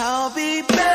I'll be buried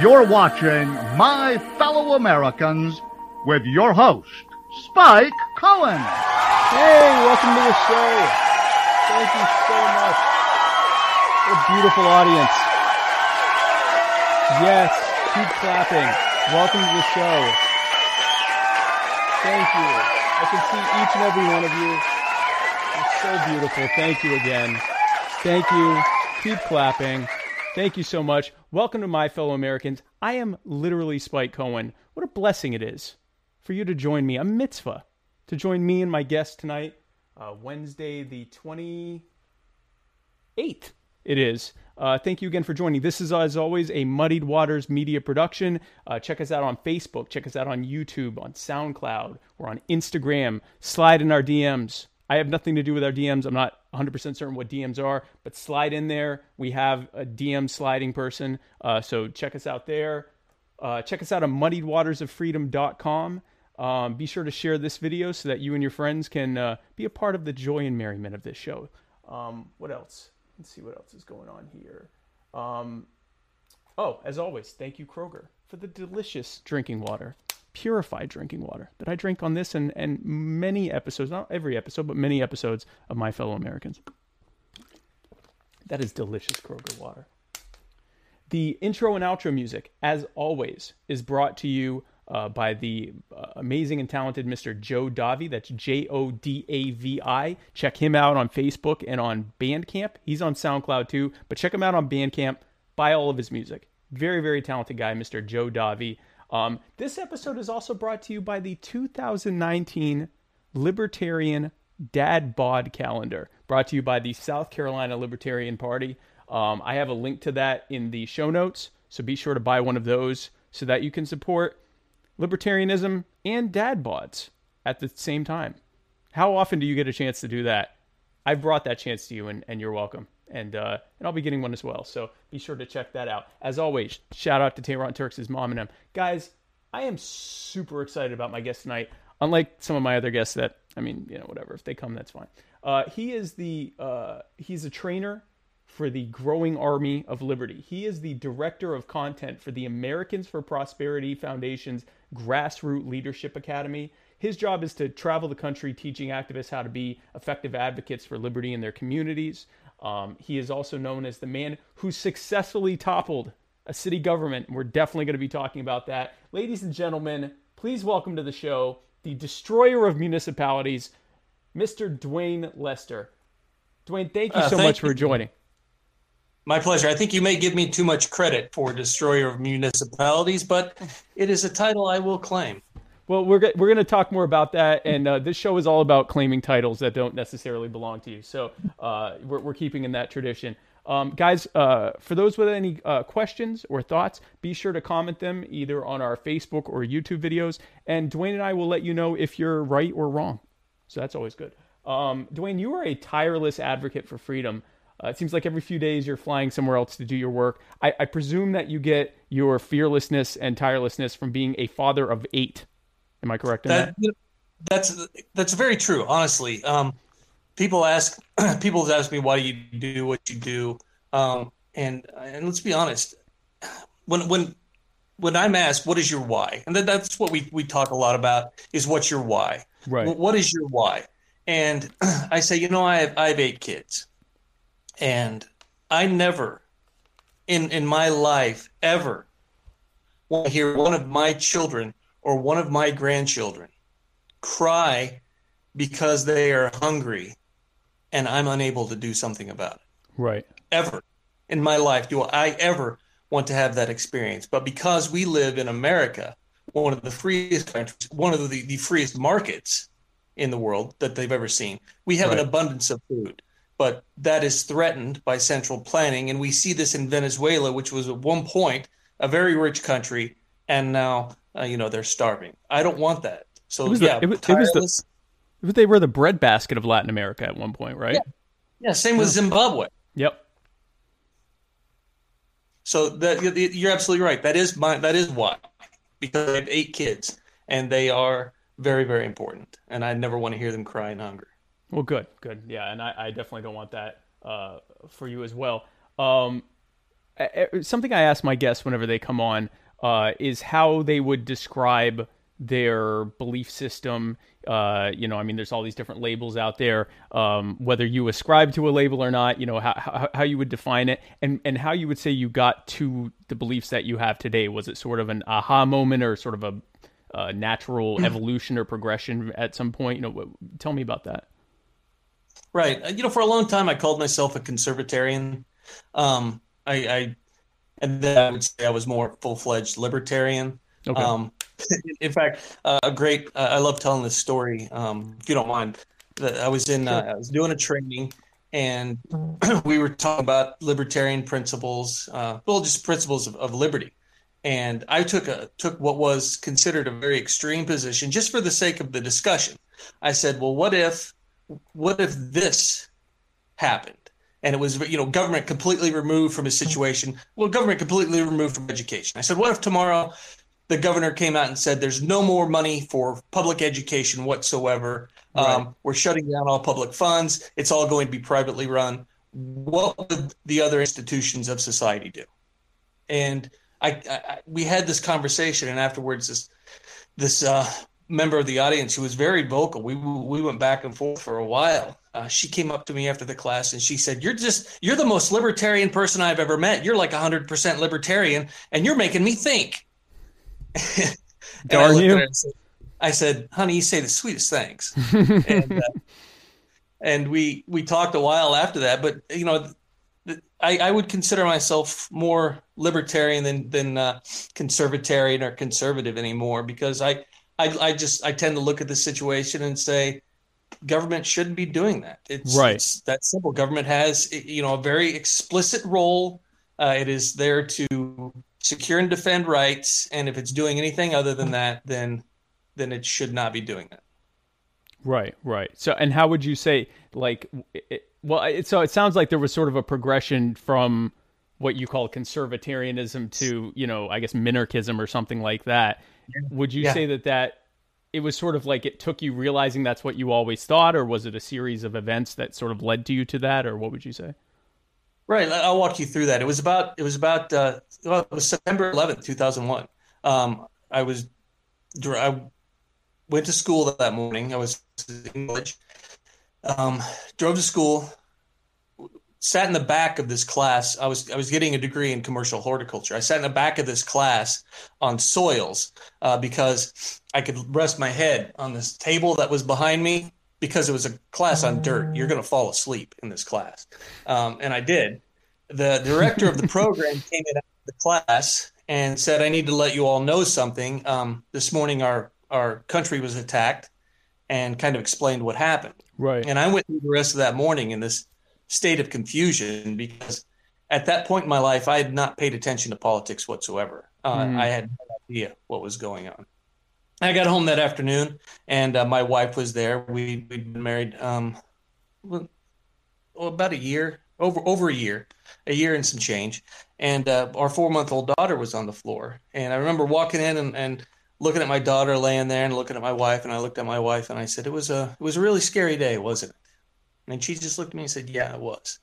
you're watching My Fellow Americans with your host, Spike Cohen. Hey, welcome to the show. Thank you so much. What a beautiful audience. Yes, keep clapping. Welcome to the show. Thank you. I can see each and every one of you. It's so beautiful. Thank you again. Thank you. Keep clapping. Thank you so much. Welcome to my fellow Americans. I am literally Spike Cohen. What a blessing it is for you to join me. A mitzvah to join me and my guest tonight, uh, Wednesday the 28th. It is. Uh, thank you again for joining. This is, as always, a Muddied Waters media production. Uh, check us out on Facebook. Check us out on YouTube, on SoundCloud. We're on Instagram. Slide in our DMs. I have nothing to do with our DMs. I'm not 100% certain what DMs are, but slide in there. We have a DM sliding person. Uh, so check us out there. Uh, check us out at muddiedwatersoffreedom.com. Um, be sure to share this video so that you and your friends can uh, be a part of the joy and merriment of this show. Um, what else? Let's see what else is going on here. Um, oh, as always, thank you, Kroger, for the delicious drinking water, purified drinking water that I drink on this and, and many episodes, not every episode, but many episodes of My Fellow Americans. That is delicious Kroger water. The intro and outro music, as always, is brought to you uh, by the uh, amazing and talented Mr. Joe Davi. That's J O D A V I. Check him out on Facebook and on Bandcamp. He's on SoundCloud too, but check him out on Bandcamp. Buy all of his music. Very, very talented guy, Mr. Joe Davi. Um, this episode is also brought to you by the 2019 Libertarian Dad Bod Calendar, brought to you by the South Carolina Libertarian Party. Um, I have a link to that in the show notes, so be sure to buy one of those so that you can support libertarianism and dad bods at the same time. How often do you get a chance to do that? I've brought that chance to you, and, and you're welcome. And uh, and I'll be getting one as well. So be sure to check that out. As always, shout out to Tehran Turks' mom and them. Guys, I am super excited about my guest tonight. Unlike some of my other guests that, I mean, you know, whatever. If they come, that's fine. Uh, he is the uh, he's a trainer for the growing army of liberty. He is the director of content for the Americans for Prosperity Foundation's Grassroots Leadership Academy. His job is to travel the country teaching activists how to be effective advocates for liberty in their communities. Um, he is also known as the man who successfully toppled a city government. We're definitely going to be talking about that. Ladies and gentlemen, please welcome to the show the destroyer of municipalities, Mr. Duane Lester. Duane, thank you Uh, so thank much for joining. My pleasure. I think you may give me too much credit for Destroyer of Municipalities, but it is a title I will claim. Well, we're we're going to talk more about that, and uh, this show is all about claiming titles that don't necessarily belong to you. So uh, we're we're keeping in that tradition. Um, guys, uh, for those with any uh, questions or thoughts, be sure to comment them either on our Facebook or YouTube videos, and Duane and I will let you know if you're right or wrong. So that's always good. Um, Duane, you are a tireless advocate for freedom. Uh, it seems like every few days you're flying somewhere else to do your work. I, I presume that you get your fearlessness and tirelessness from being a father of eight. Am I correct in that? That that's that's very true. Honestly, um, people ask people ask me why you do what you do, um, and and let's be honest, when when when I'm asked what is your why, and that, that's what we we talk a lot about is what's your why. Right. Wh- What is your why? And I say, you know, I have I have eight kids, and I never, in in my life, ever want to hear one of my children or one of my grandchildren cry because they are hungry and I'm unable to do something about it. Right. ever in my life do I ever want to have that experience. But because we live in America, one of the freest countries, one of the, the freest markets in the world that they've ever seen, we have Right. an abundance of food. But that is threatened by central planning. And we see this in Venezuela, which was at one point a very rich country. And now, uh, you know, they're starving. I don't want that. So, It was the- yeah, it was- it was the- They were the breadbasket of Latin America at one point, right? yeah, same with Zimbabwe. Yep. So that you're absolutely right. That is my that is why because I have eight kids and they are very very important, and I never want to hear them cry in hunger. Well, good, good. Yeah, and I, I definitely don't want that uh, for you as well. Um, something I ask my guests whenever they come on uh, is how they would describe their belief system. Uh, you know, I mean, there's all these different labels out there. Um, whether you ascribe to a label or not, you know, how, how, how you would define it, and and how you would say you got to the beliefs that you have today. Was it sort of an aha moment, or sort of a uh, natural evolution or progression at some point? You know, what, tell me about that. Right. Uh, You know, for a long time, I called myself a conservatarian. Um, I, I and then I would say I was more full fledged libertarian. Okay. Um, in fact, uh, a great. Uh, I love telling this story. Um, if you don't mind, that I was in. Uh, I was doing a training, and we were talking about libertarian principles. Uh, well, just principles of, of liberty. And I took a took what was considered a very extreme position, just for the sake of the discussion. I said, "Well, what if, what if this happened?" And it was you know government completely removed from his situation. Well government completely removed from education. I said what if tomorrow the governor came out and said there's no more money for public education whatsoever? Um, we're shutting down all public funds. It's all going to be privately run. What would the other institutions of society do? And I, I we had this conversation and afterwards this this uh, member of the audience who was very vocal. We we went back and forth for a while uh, she came up to me after the class and she said, "You're just you're the most libertarian person I've ever met. You're like 100% libertarian, and you're making me think." I Darn at you. said- I said, "Honey, you say the sweetest things." and uh, and we we talked a while after that, but you know, I, I would consider myself more libertarian than than uh, conservatarian or conservative anymore because I, I I just I tend to look at the situation and say government shouldn't be doing that. It's, Right. it's that simple. Government has you know a very explicit role. Uh, it is there to secure and defend rights, and if it's doing anything other than that, then then it should not be doing that. Right, right. So, and how would you say, like, it, well, it, so it sounds like there was sort of a progression from what you call conservatarianism to, you know, I guess minarchism or something like that. Would you Yeah. say that that it was sort of like it took you realizing that's what you always thought, or was it a series of events that sort of led to you to that, or what would you say? Right, I'll walk you through that. It was about it was about uh, well, it was September eleventh, two thousand one. Um, I was I went to school that morning. I was in college. Um, drove to school, sat in the back of this class. I was I was getting a degree in commercial horticulture. I sat in the back of this class on soils uh, because I could rest my head on this table that was behind me because it was a class on dirt. You're going to fall asleep in this class, um, and I did. The director of the program came in after the class and said, "I need to let you all know something. Um, this morning, our our country was attacked." And kind of explained what happened. Right. And I went through the rest of that morning in this state of confusion because at that point in my life, I had not paid attention to politics whatsoever. Uh, Mm. I had no idea what was going on. I got home that afternoon, and uh, my wife was there. We we'd been married um, well, well, about a year, over over a year, a year and some change. And uh, our four month old daughter was on the floor, and I remember walking in and, and looking at my daughter laying there, and looking at my wife, and I looked at my wife, and I said, "It was a it was a really scary day, wasn't it?" And she just looked at me and said, "Yeah, it was."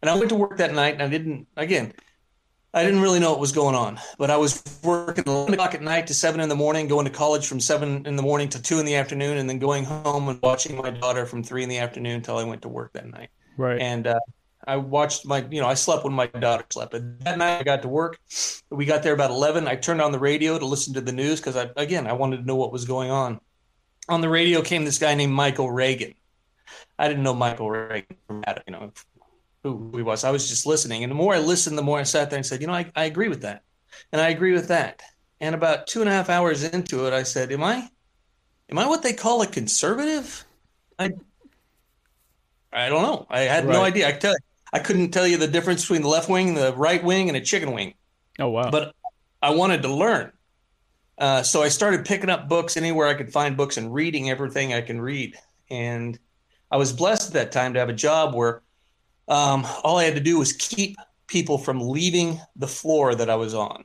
And I went to work that night, and I didn't again. I didn't really know what was going on, but I was working 11 o'clock at night to 7 in the morning, going to college from 7 in the morning to 2 in the afternoon, and then going home and watching my daughter from 3 in the afternoon until I went to work that night. Right. And uh, I watched my, you know, I slept when my daughter slept. But that night I got to work. We got there about 11. I turned on the radio to listen to the news because, I, again, I wanted to know what was going on. On the radio came this guy named Michael Reagan. I didn't know Michael Reagan from Adam, you know, who he was. I was just listening. And the more I listened, the more I sat there and said, you know, I, I agree with that. And I agree with that. And about two and a half hours into it, I said, Am I am I what they call a conservative? I I don't know. I had Right. no idea. I tell I couldn't tell you the difference between the left wing, the right wing, and a chicken wing. Oh wow. But I wanted to learn. Uh, so I started picking up books anywhere I could find books and reading everything I can read. And I was blessed at that time to have a job where um, all I had to do was keep people from leaving the floor that I was on.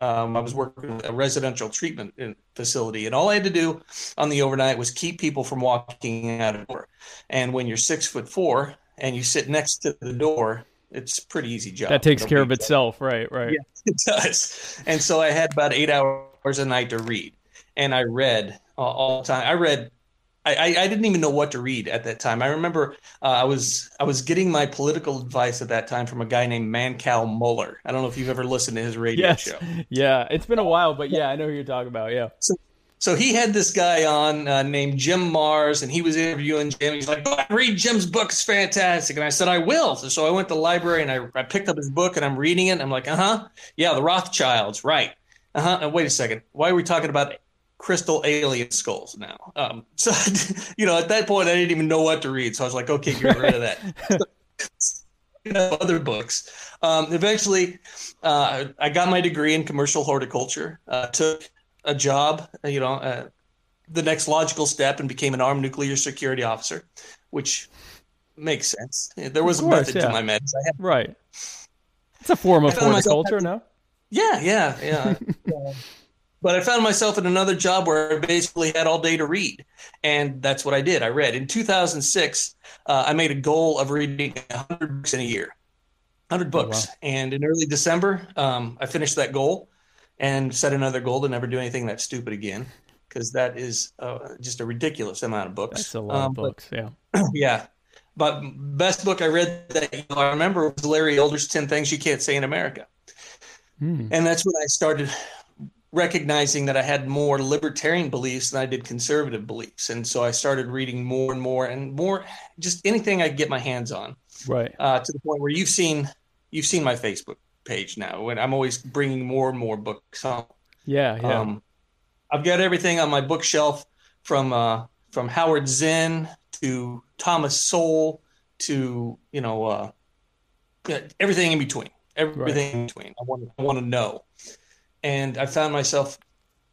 Um, I was working at a residential treatment facility, and all I had to do on the overnight was keep people from walking out of the door. And when you're six foot four and you sit next to the door, it's a pretty easy job. that takes care of itself, right? Right. Yeah. it does. And so I had about eight hours a night to read, and I read uh, all the time. I read. I, I, didn't even know what to read at that time. I remember uh, I was I was getting my political advice at that time from a guy named Mancow Muller. I don't know if you've ever listened to his radio Yes. show. Yeah. It's been a while, but yeah, I know who you're talking about. Yeah. So he had this guy on uh, named Jim Marrs, and he was interviewing Jim. He's like, "Go out and read Jim's book; it's fantastic." And I said, "I will." So, so I went to the library and I, I picked up his book and I'm reading it. And I'm like, "Uh huh, yeah, the Rothschilds, right? Uh huh." And wait a second, why are we talking about crystal alien skulls now? Um, so you know, at that point, I didn't even know what to read. So I was like, "Okay, get rid of that." you know, other books. Um, eventually, uh, I got my degree in commercial horticulture. Uh, took a job, uh, you know, uh, the next logical step, and became an armed nuclear security officer, which makes sense. There was Of a method yeah. to my madness. I had, Right. It's a form of horticulture, no? yeah, yeah, yeah. But I found myself in another job where I basically had all day to read, and that's what I did. I read in 2006. Uh, I made a goal of reading 100 books in a year, 100 books, and in early December, um, I finished that goal and set another goal to never do anything that stupid again, because that is uh, just a ridiculous amount of books. That's a lot Um, of but- books. Yeah. yeah. But best book I read that you know, I remember was Larry Elder's 10 Things You Can't Say in America. Hmm. And that's when I started recognizing that I had more libertarian beliefs than I did conservative beliefs. And so I started reading more and more and more, just anything I could get my hands on, Right. uh, to the point where you've seen you've seen my Facebook page now. and I'm always bringing more and more books home. Yeah. Yeah. Um, I've got everything on my bookshelf from uh, from Howard Zinn to Thomas Sowell to you know uh, everything in between. Everything in between. I want I want to know, and I found myself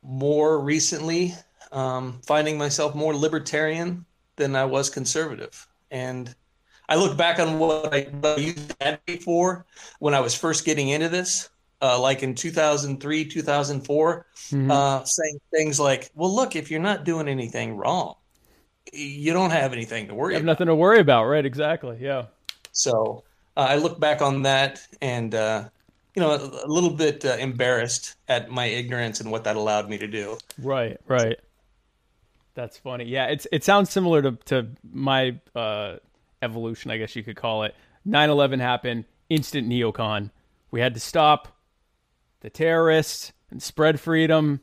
more recently um, finding myself more libertarian than I was conservative, and I look back on what I, what I used to advocate for when I was first getting into this, uh, like in 2003, 2004 Mhm. uh, saying things like, "Well, look, if you're not doing anything wrong, you don't have anything to worry You have about." nothing to worry about, right? Exactly. Yeah. So uh, I look back on that, and uh, you know, a, a little bit uh, embarrassed at my ignorance and what that allowed me to do. Right, right. That's funny. Yeah, it's it sounds similar to to my uh, evolution, I guess you could call it. 9/11 happened, instant neocon. We had to stop the terrorists and spread freedom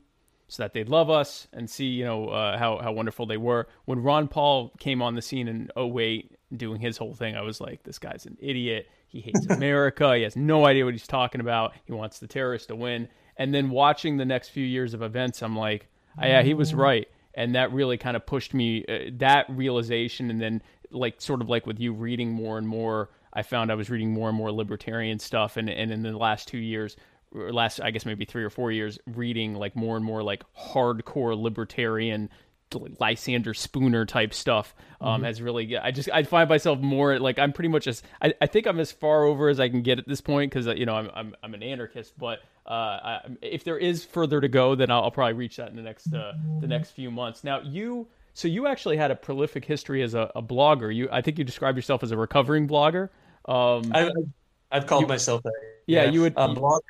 so that they'd love us and see, you know, uh, how how wonderful they were. When Ron Paul came on the scene in 08 doing his whole thing, I was like, this guy's an idiot. He hates America. he has no idea what he's talking about. He wants the terrorists to win. And then watching the next few years of events, I'm like, oh, yeah, he was right. And that really kind of pushed me uh, that realization. And then, like, sort of like with you reading more and more, I found I was reading more and more libertarian stuff. And, and in the last two years, or last, I guess maybe three or four years, reading like more and more like hardcore libertarian Lysander Spooner type stuff um, has really. I just I find myself more like I'm pretty much as I, I think I'm as far over as I can get at this point because you know I'm, I'm I'm an anarchist, but uh, I, if there is further to go, then I'll, I'll probably reach that in the next uh, the next few months. Now you. So you actually had a prolific history as a, a blogger. You, I think you described yourself as a recovering blogger. Um, I, I've called myself that. yeah, you would. a blogger,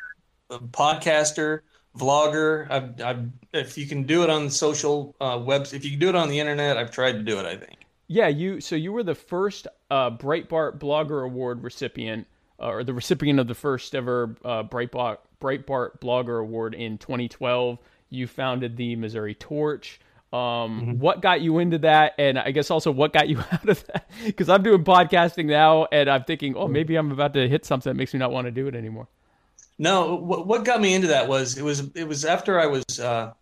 a podcaster, vlogger. I've, I've, if you can do it on social uh, webs, if you can do it on the internet, I've tried to do it. I think. Yeah, you. So you were the first uh, Breitbart Blogger Award recipient, uh, or the recipient of the first ever uh, Breitbart Breitbart Blogger Award in 2012. You founded the Missouri Torch. Um, What got you into that, and I guess also what got you out of that? Because I'm doing podcasting now, and I'm thinking, oh, maybe I'm about to hit something that makes me not want to do it anymore. No, what, what got me into that was it was it was after I was uh,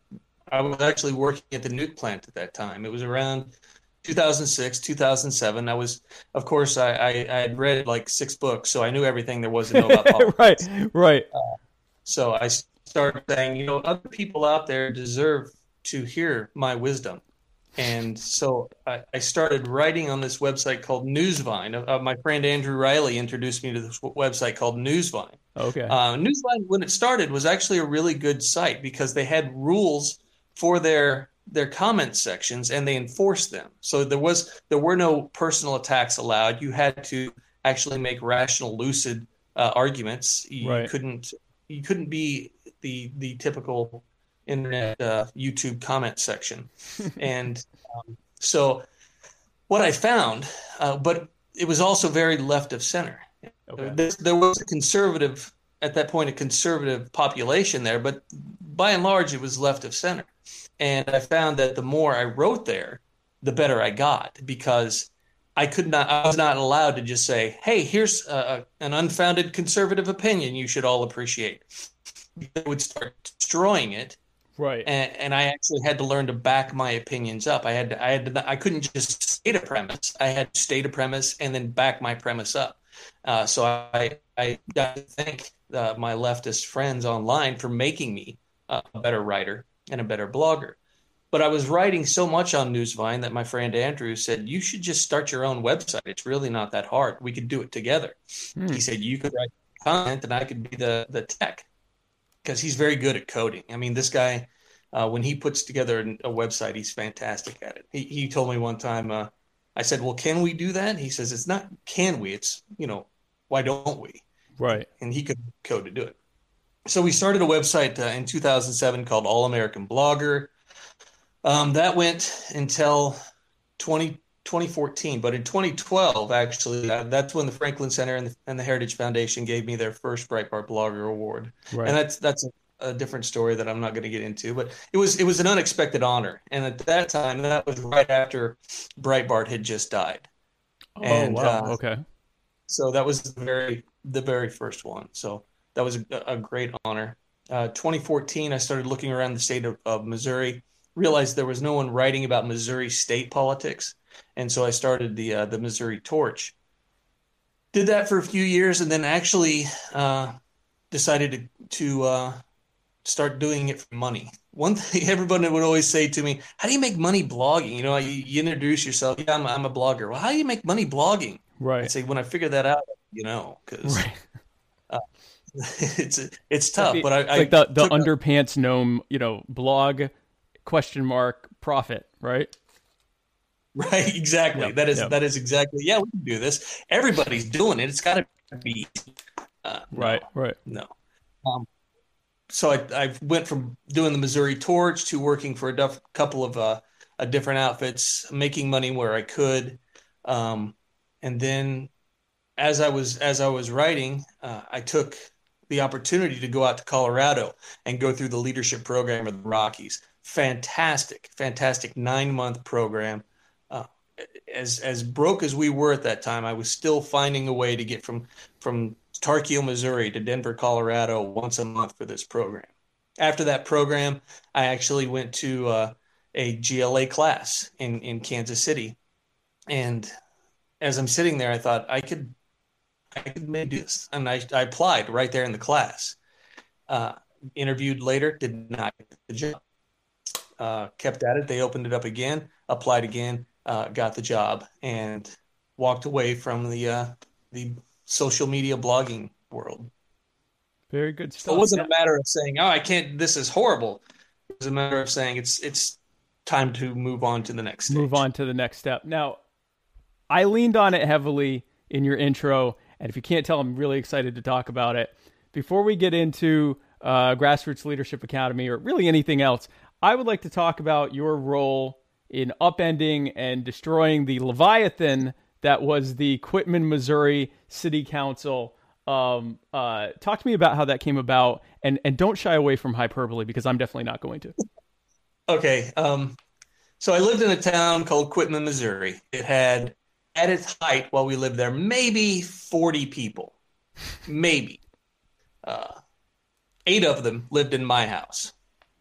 I was actually working at the nuke plant at that time. It was around 2006, 2007. I was, of course, I, I, I had read like six books, so I knew everything there was to know about politics. right, right. So I started saying, you know, other people out there deserve to hear my wisdom. And so I, I started writing on this website called Newsvine. Uh, my friend Andrew Riley introduced me to this website called Newsvine. Okay. Uh, Newsvine, when it started, was actually a really good site because they had rules for their their comment sections and they enforced them. So there was there were no personal attacks allowed. You had to actually make rational, lucid uh, arguments. You Right. couldn't you couldn't be the the typical internet uh, YouTube comment section. and um, so what I found, uh, but it was also very left of center. Okay. There, there was a conservative at that point, a conservative population there, but by and large, it was left of center. And I found that the more I wrote there, the better I got because I could not, I was not allowed to just say, "Hey, here's a, an unfounded conservative opinion you should all appreciate." They would start destroying it, Right. and, and I actually had to learn to back my opinions up. I had to, I had to, I couldn't just state a premise. I had to state a premise and then back my premise up. Uh, so I I got to thank uh, my leftist friends online for making me uh, a better writer and a better blogger. But I was writing so much on Newsvine that my friend Andrew said, You should just start your own website. It's really not that hard. We could do it together. Hmm. He said, You could write content and I could be the, the tech because he's very good at coding. I mean, this guy, uh, when he puts together a website, he's fantastic at it. He, he told me one time, uh, I said, Well, can we do that? He says, It's not can we, it's, you know, why don't we? Right. and he could code to do it. So we started a website uh, in 2007 called All American Blogger. Um, that went until 20, 2014, but in 2012, actually, uh, that's when the Franklin Center and the, and the Heritage Foundation gave me their first Breitbart Blogger Award, Right. and that's that's a, a different story that I'm not going to get into. But it was it was an unexpected honor, and at that time, that was right after Breitbart had just died. oh and, wow. uh, okay. So that was the very the very first one. So that was a, a great honor. Uh, 2014, I started looking around the state of, of Missouri, realized there was no one writing about Missouri state politics, and so I started the uh, the Missouri Torch. Did that for a few years, and then actually uh, decided to to uh, start doing it for money. One thing everybody would always say to me, "How do you make money blogging?" You know, you, you introduce yourself. Yeah, I'm, I'm a blogger. Well, how do you make money blogging? I Right. say when I figure that out, you know, because Right. it's it's tough. But I, I like the the took a- underpants gnome, you know, blog question mark profit, right? right exactly. Yep, That is yep. that is exactly. Yeah, we can do this. Everybody's doing it. It's got to be easy. Uh, no, Right. Right. No. Um, so I I went from doing the Missouri Torch to working for a duff, couple of uh, uh, different outfits, making money where I could, um, and then as I was as I was writing, uh, I took the opportunity to go out to Colorado and go through the leadership program of the Rockies. Fantastic, fantastic nine month program. As as broke as we were at that time, I was still finding a way to get from from Tarkio, Missouri to Denver, Colorado once a month for this program. After that program, I actually went to uh, a GLA class in in Kansas City, and as I'm sitting there, I thought I could I could maybe do this, and I, I applied right there in the class. Uh, interviewed later, did not get the job. Uh, kept at it. They opened it up again, applied again, uh, got the job, and walked away from the uh, the social media blogging world. Very good So stuff. it wasn't a matter of saying, "Oh, I can't. This is horrible." It was a matter of saying, "It's it's time to move on to the next stage." move on to the next step. Now, I leaned on it heavily in your intro, and if you can't tell, I'm really excited to talk about it. Before we get into uh, Grassroots Leadership Academy or really anything else, I would like to talk about your role in upending and destroying the Leviathan that was the Quitman, Missouri City Council. Um, uh, talk to me about how that came about, and and don't shy away from hyperbole because I'm definitely not going to. Okay. Um, So I lived in a town called Quitman, Missouri. It had, at its height, while we lived there, maybe 40 people, maybe. Uh, eight of them lived in my house.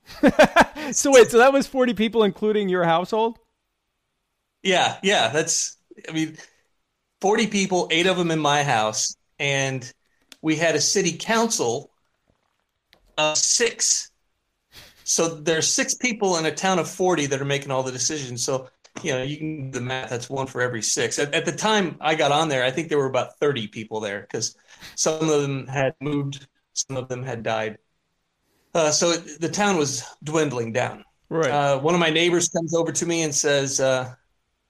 So wait, so that was 40 people including your household? Yeah, yeah, that's. I mean, 40 people, eight of them in my house, and we had a city council of six. So there's six people in a town of 40 that are making all the decisions. So, you know, you can do the math. That's one for every six. At, at the time I got on there, I think there were about 30 people there because some of them had moved, some of them had died. Uh, so it, the town was dwindling down. Right. Uh, one of my neighbors comes over to me and says, uh,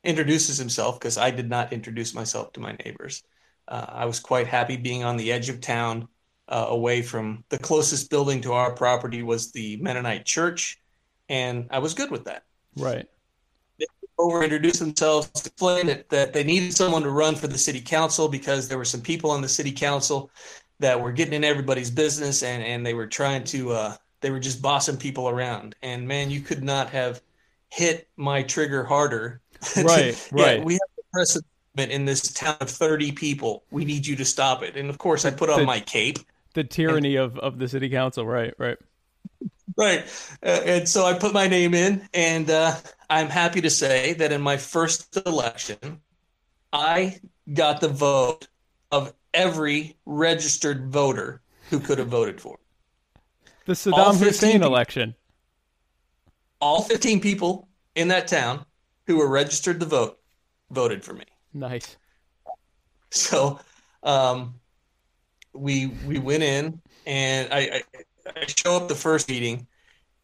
introduces himself because I did not introduce myself to my neighbors. Uh, I was quite happy being on the edge of town, uh, away from the closest building to our property was the Mennonite church, and I was good with that. right. Over introduced themselves, explained that, that they needed someone to run for the city council because there were some people on the city council that were getting in everybody's business and, and they were trying to uh, they were just bossing people around. And man, you could not have hit my trigger harder. Right, Yeah, right. we have a precedent in this town of 30 people. We need you to stop it. And of course, I put on The- my cape. The tyranny of, of the city council. Right, right. Right. Uh, and so I put my name in, and uh, I'm happy to say that in my first election, I got the vote of every registered voter who could have voted for. The Saddam 15 Hussein people. election. All 15 people in that town who were registered to vote voted for me. Nice. So um, we we went in, and I, I, I show up the first meeting,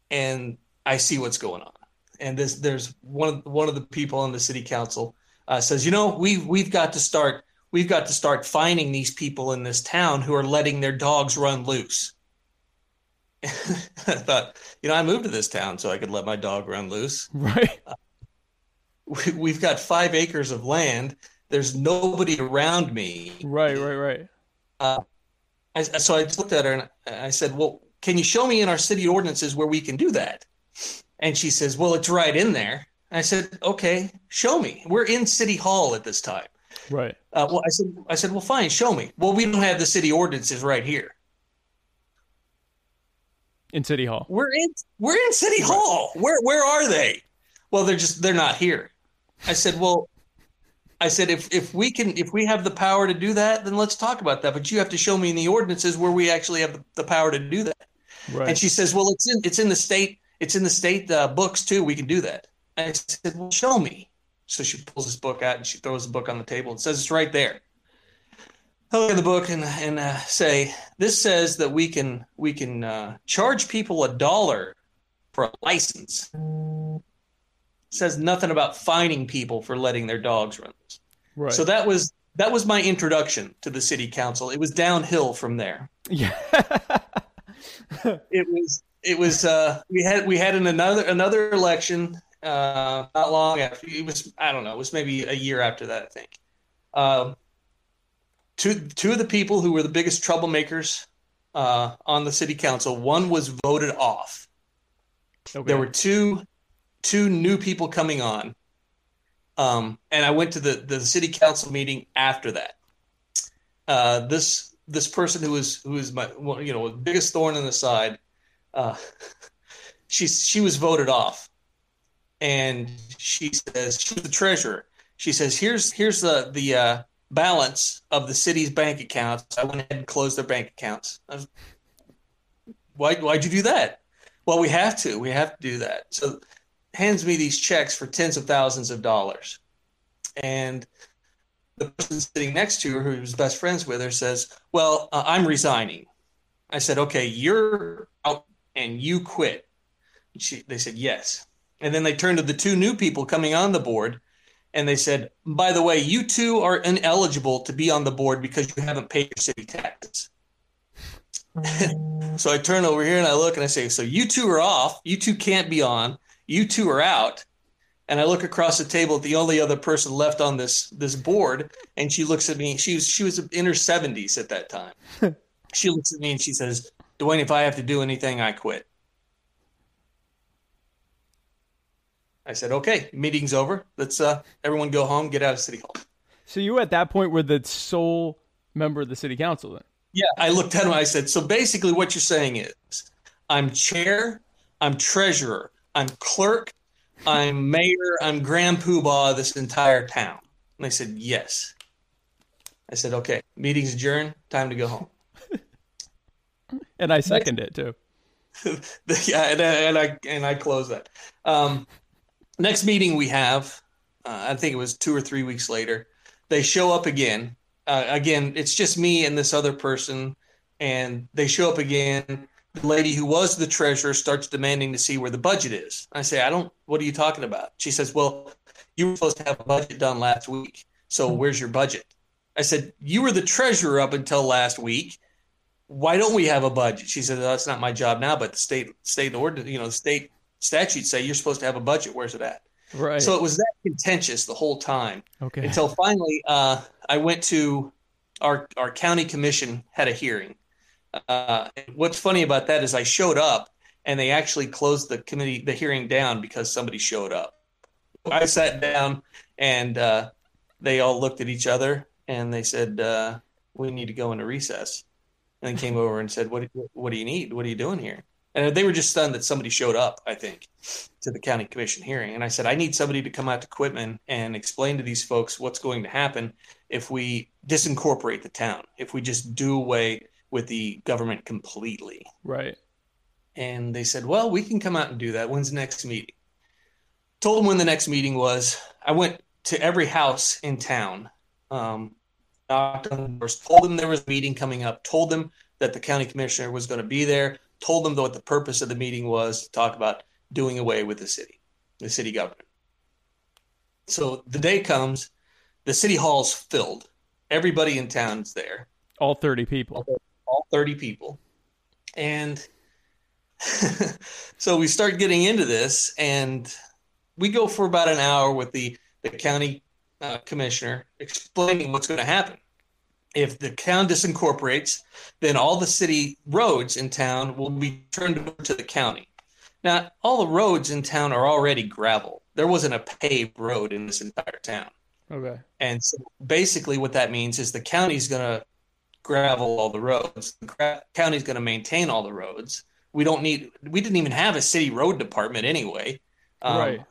and I see what's going on. And this there's one of one of the people on the city council uh, says, you know, we we've got to start we've got to start finding these people in this town who are letting their dogs run loose. I thought, you know, I moved to this town so I could let my dog run loose Right. Uh, we, we've got five acres of land. There's nobody around me. Right, right, right. Uh, I, so I looked at her and I said, "Well, can you show me in our city ordinances where we can do that?" And she says, "Well, it's right in there." I said, "Okay, show me. We're in City Hall at this time." Right. Uh, well, I said, "I said, well, fine, show me." Well, we don't have the city ordinances right here. In City Hall. We're in we're in City Hall. Where where are they? Well, they're just they're not here. I said, well, I said if if we can if we have the power to do that, then let's talk about that. But you have to show me in the ordinances where we actually have the, the power to do that. Right. And she says, well, it's in it's in the state it's in the state uh, books too. We can do that. I said, well, show me. So she pulls this book out and she throws the book on the table and says it's right there. I look at the book and and uh, say this says that we can we can uh, charge people a dollar for a license. It says nothing about fining people for letting their dogs run. right. So that was that was my introduction to the city council. It was downhill from there. yeah. It was it was uh, we had we had an another another election uh, not long after it was I don't know it was maybe a year after that I think. Um, two two of the people who were the biggest troublemakers uh, on the city council. One was voted off. okay. There were two two new people coming on, um, and I went to the the city council meeting after that. Uh, this this person who was who was my you know the biggest thorn in the side, uh, she she was voted off, and she says she's the treasurer. She says here's here's the the uh, balance of the city's bank accounts. I went ahead and closed their bank accounts. Was, why why'd you do that? Well, we have to. We have to do that. So hands me these checks for tens of thousands of dollars. And the person sitting next to her, who was best friends with her, says, Well, uh, I'm resigning. I said, Okay, you're out and you quit. She, they said, Yes. And then they turned to the two new people coming on the board and they said, By the way, you two are ineligible to be on the board because you haven't paid your city taxes. Mm. So I turn over here and I look and I say, So you two are off. You two can't be on. You two are out. And I look across the table at the only other person left on this this board, and she looks at me. She was she was in her seventies at that time. she looks at me and she says, "Duane, if I have to do anything, I quit." I said, okay, meeting's over. Let's uh, everyone go home, get out of City Hall. So you at that point were the sole member of the city council then? Yeah, I looked at him. I said, so basically, what you're saying is, I'm chair, I'm treasurer, I'm clerk, I'm mayor, I'm grand poobah of this entire town. And they said, yes. I said, okay, meeting's adjourned. Time to go home. And I second it too. yeah, and, I- and I and I close that. Um, next meeting we have, uh, I think it was two or three weeks later. They show up again. Uh, again, it's just me and this other person, and they show up again. The lady who was the treasurer starts demanding to see where the budget is. I say, I don't. What are you talking about? She says, Well, you were supposed to have a budget done last week. So where's your budget? I said, You were the treasurer up until last week why don't we have a budget? She said, that's not my job now, but the state state order, you know, the state statutes say you're supposed to have a budget. Where's it at? Right. So it was that contentious the whole time okay. until finally uh, I went to our our county commission had a hearing. Uh, what's funny about that is I showed up and they actually closed the committee the hearing down because somebody showed up. I sat down and uh, they all looked at each other and they said, uh, "We need to go into recess." And then came over and said, "What what do you need? What are you doing here?" And they were just stunned that somebody showed up. I think to the county commission hearing, and I said, "I need somebody to come out to Quitman and explain to these folks what's going to happen if we disincorporate the town, if we just do away with the government completely." right. And they said, Well, we can come out and do that. When's the next meeting? Told them when the next meeting was. I went to every house in town, um, knocked on the doors, told them there was a meeting coming up, told them that the county commissioner was going to be there, told them what the purpose of the meeting was to talk about doing away with the city, the city government. So the day comes, the city hall's filled. Everybody in town's there All 30 people. all 30 people. And so we start getting into this, and we go for about an hour with the, the county uh, commissioner explaining what's going to happen. If the town disincorporates, then all the city roads in town will be turned over to the county. Now, all the roads in town are already gravel. There wasn't a paved road in this entire town. Okay. And so basically, what that means is the county's going to gravel all the roads. The gra- county's going to maintain all the roads. We don't need. We didn't even have a city road department anyway. Um, right.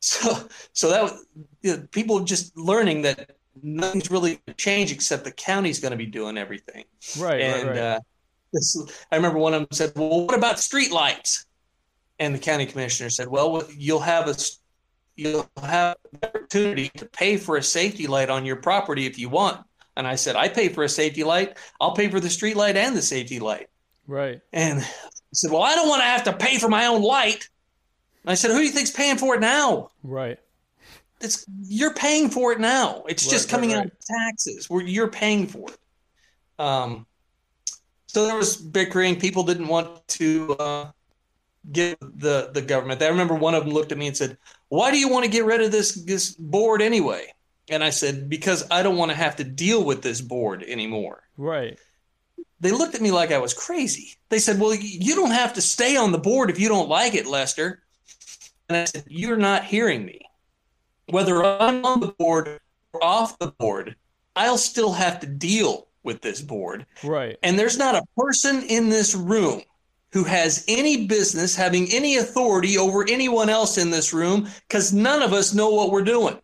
So, so that was, you know, people just learning that nothing's really going to change except the county's going to be doing everything. Right. and right. Right. Uh, this, I remember one of them said, "Well, what about street lights?" And the county commissioner said, "Well, you'll have a you'll have the opportunity to pay for a safety light on your property if you want." And I said, "I pay for a safety light. I'll pay for the street light and the safety light." right. And he said, "Well, I don't want to have to pay for my own light." And I said, "Who do you think's paying for it now?" Right. It's you're paying for it now. It's Right, just right, coming out of taxes. Where you're paying for it. Um, so there was bickering. People didn't want to uh, get the the government. I remember one of them looked at me and said, "Why do you want to get rid of this this board anyway?" And I said, "Because I don't want to have to deal with this board anymore." Right. They looked at me like I was crazy. They said, "Well, you don't have to stay on the board if you don't like it, Lester." And I said, "You're not hearing me. Whether I'm on the board or off the board, I'll still have to deal with this board. Right. And there's not a person in this room who has any business having any authority over anyone else in this room because none of us know what we're doing."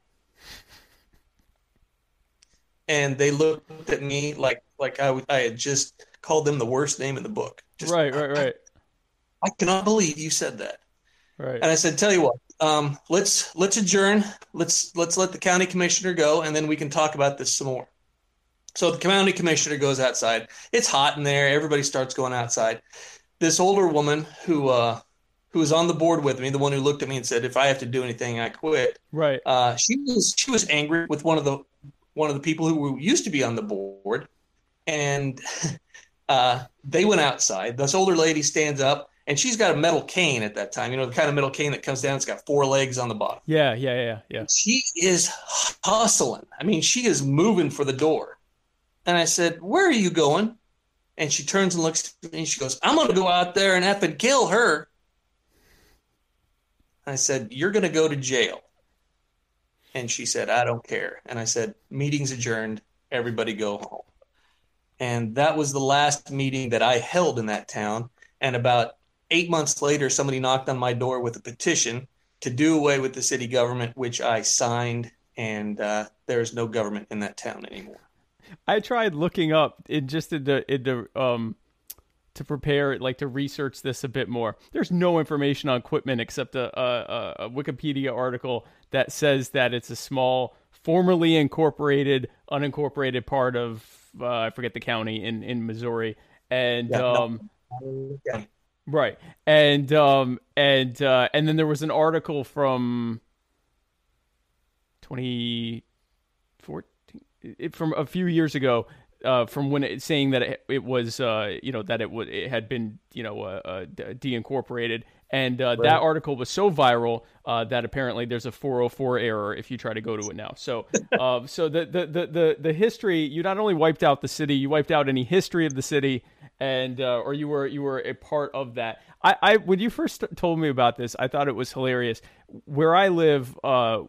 And they looked at me like like I, I had just called them the worst name in the book. Just, right. Right. Right. I cannot believe you said that. Right. And I said, "Tell you what, um, let's let's adjourn. Let's let's let the county commissioner go, and then we can talk about this some more." So the county commissioner goes outside. It's hot in there. Everybody starts going outside. This older woman who uh, who was on the board with me, the one who looked at me and said, "If I have to do anything, I quit." Right. Uh, she was she was angry with one of the one of the people who used to be on the board, and uh, they went outside. This older lady stands up, and she's got a metal cane at that time. You know the kind of metal cane that comes down. It's got four legs on the bottom. Yeah. Yeah. Yeah. Yeah. She is hustling. I mean, she is moving for the door. And I said, "Where are you going?" And she turns and looks at me, and she goes, "I'm going to go out there and effing kill her." I said, You're going to go to jail. And she said, I don't care. And I said, Meeting's adjourned. Everybody go home. And that was the last meeting that I held in that town. And about eight months later, somebody knocked on my door with a petition to do away with the city government, which I signed. And uh, there is no government in that town anymore. I tried looking up in just into into um to prepare like to research this a bit more. There's no information on Quitman except a, a, a Wikipedia article that says that it's a small, formerly incorporated, unincorporated part of uh, I forget the county in in Missouri, and Yeah, no. um, Yeah. Right. And um and uh and then there was an article from 2014 it, from a few years ago uh from when it saying that it, it was uh you know that it would it had been you know uh, uh de-incorporated and uh, that article was so viral uh, that apparently there's a 404 error if you try to go to it now. So, uh, so the, the the the the history you not only wiped out the city, you wiped out any history of the city, and uh, or you were you were a part of that. I, I when you first told me about this, I thought it was hilarious. Where I live, uh,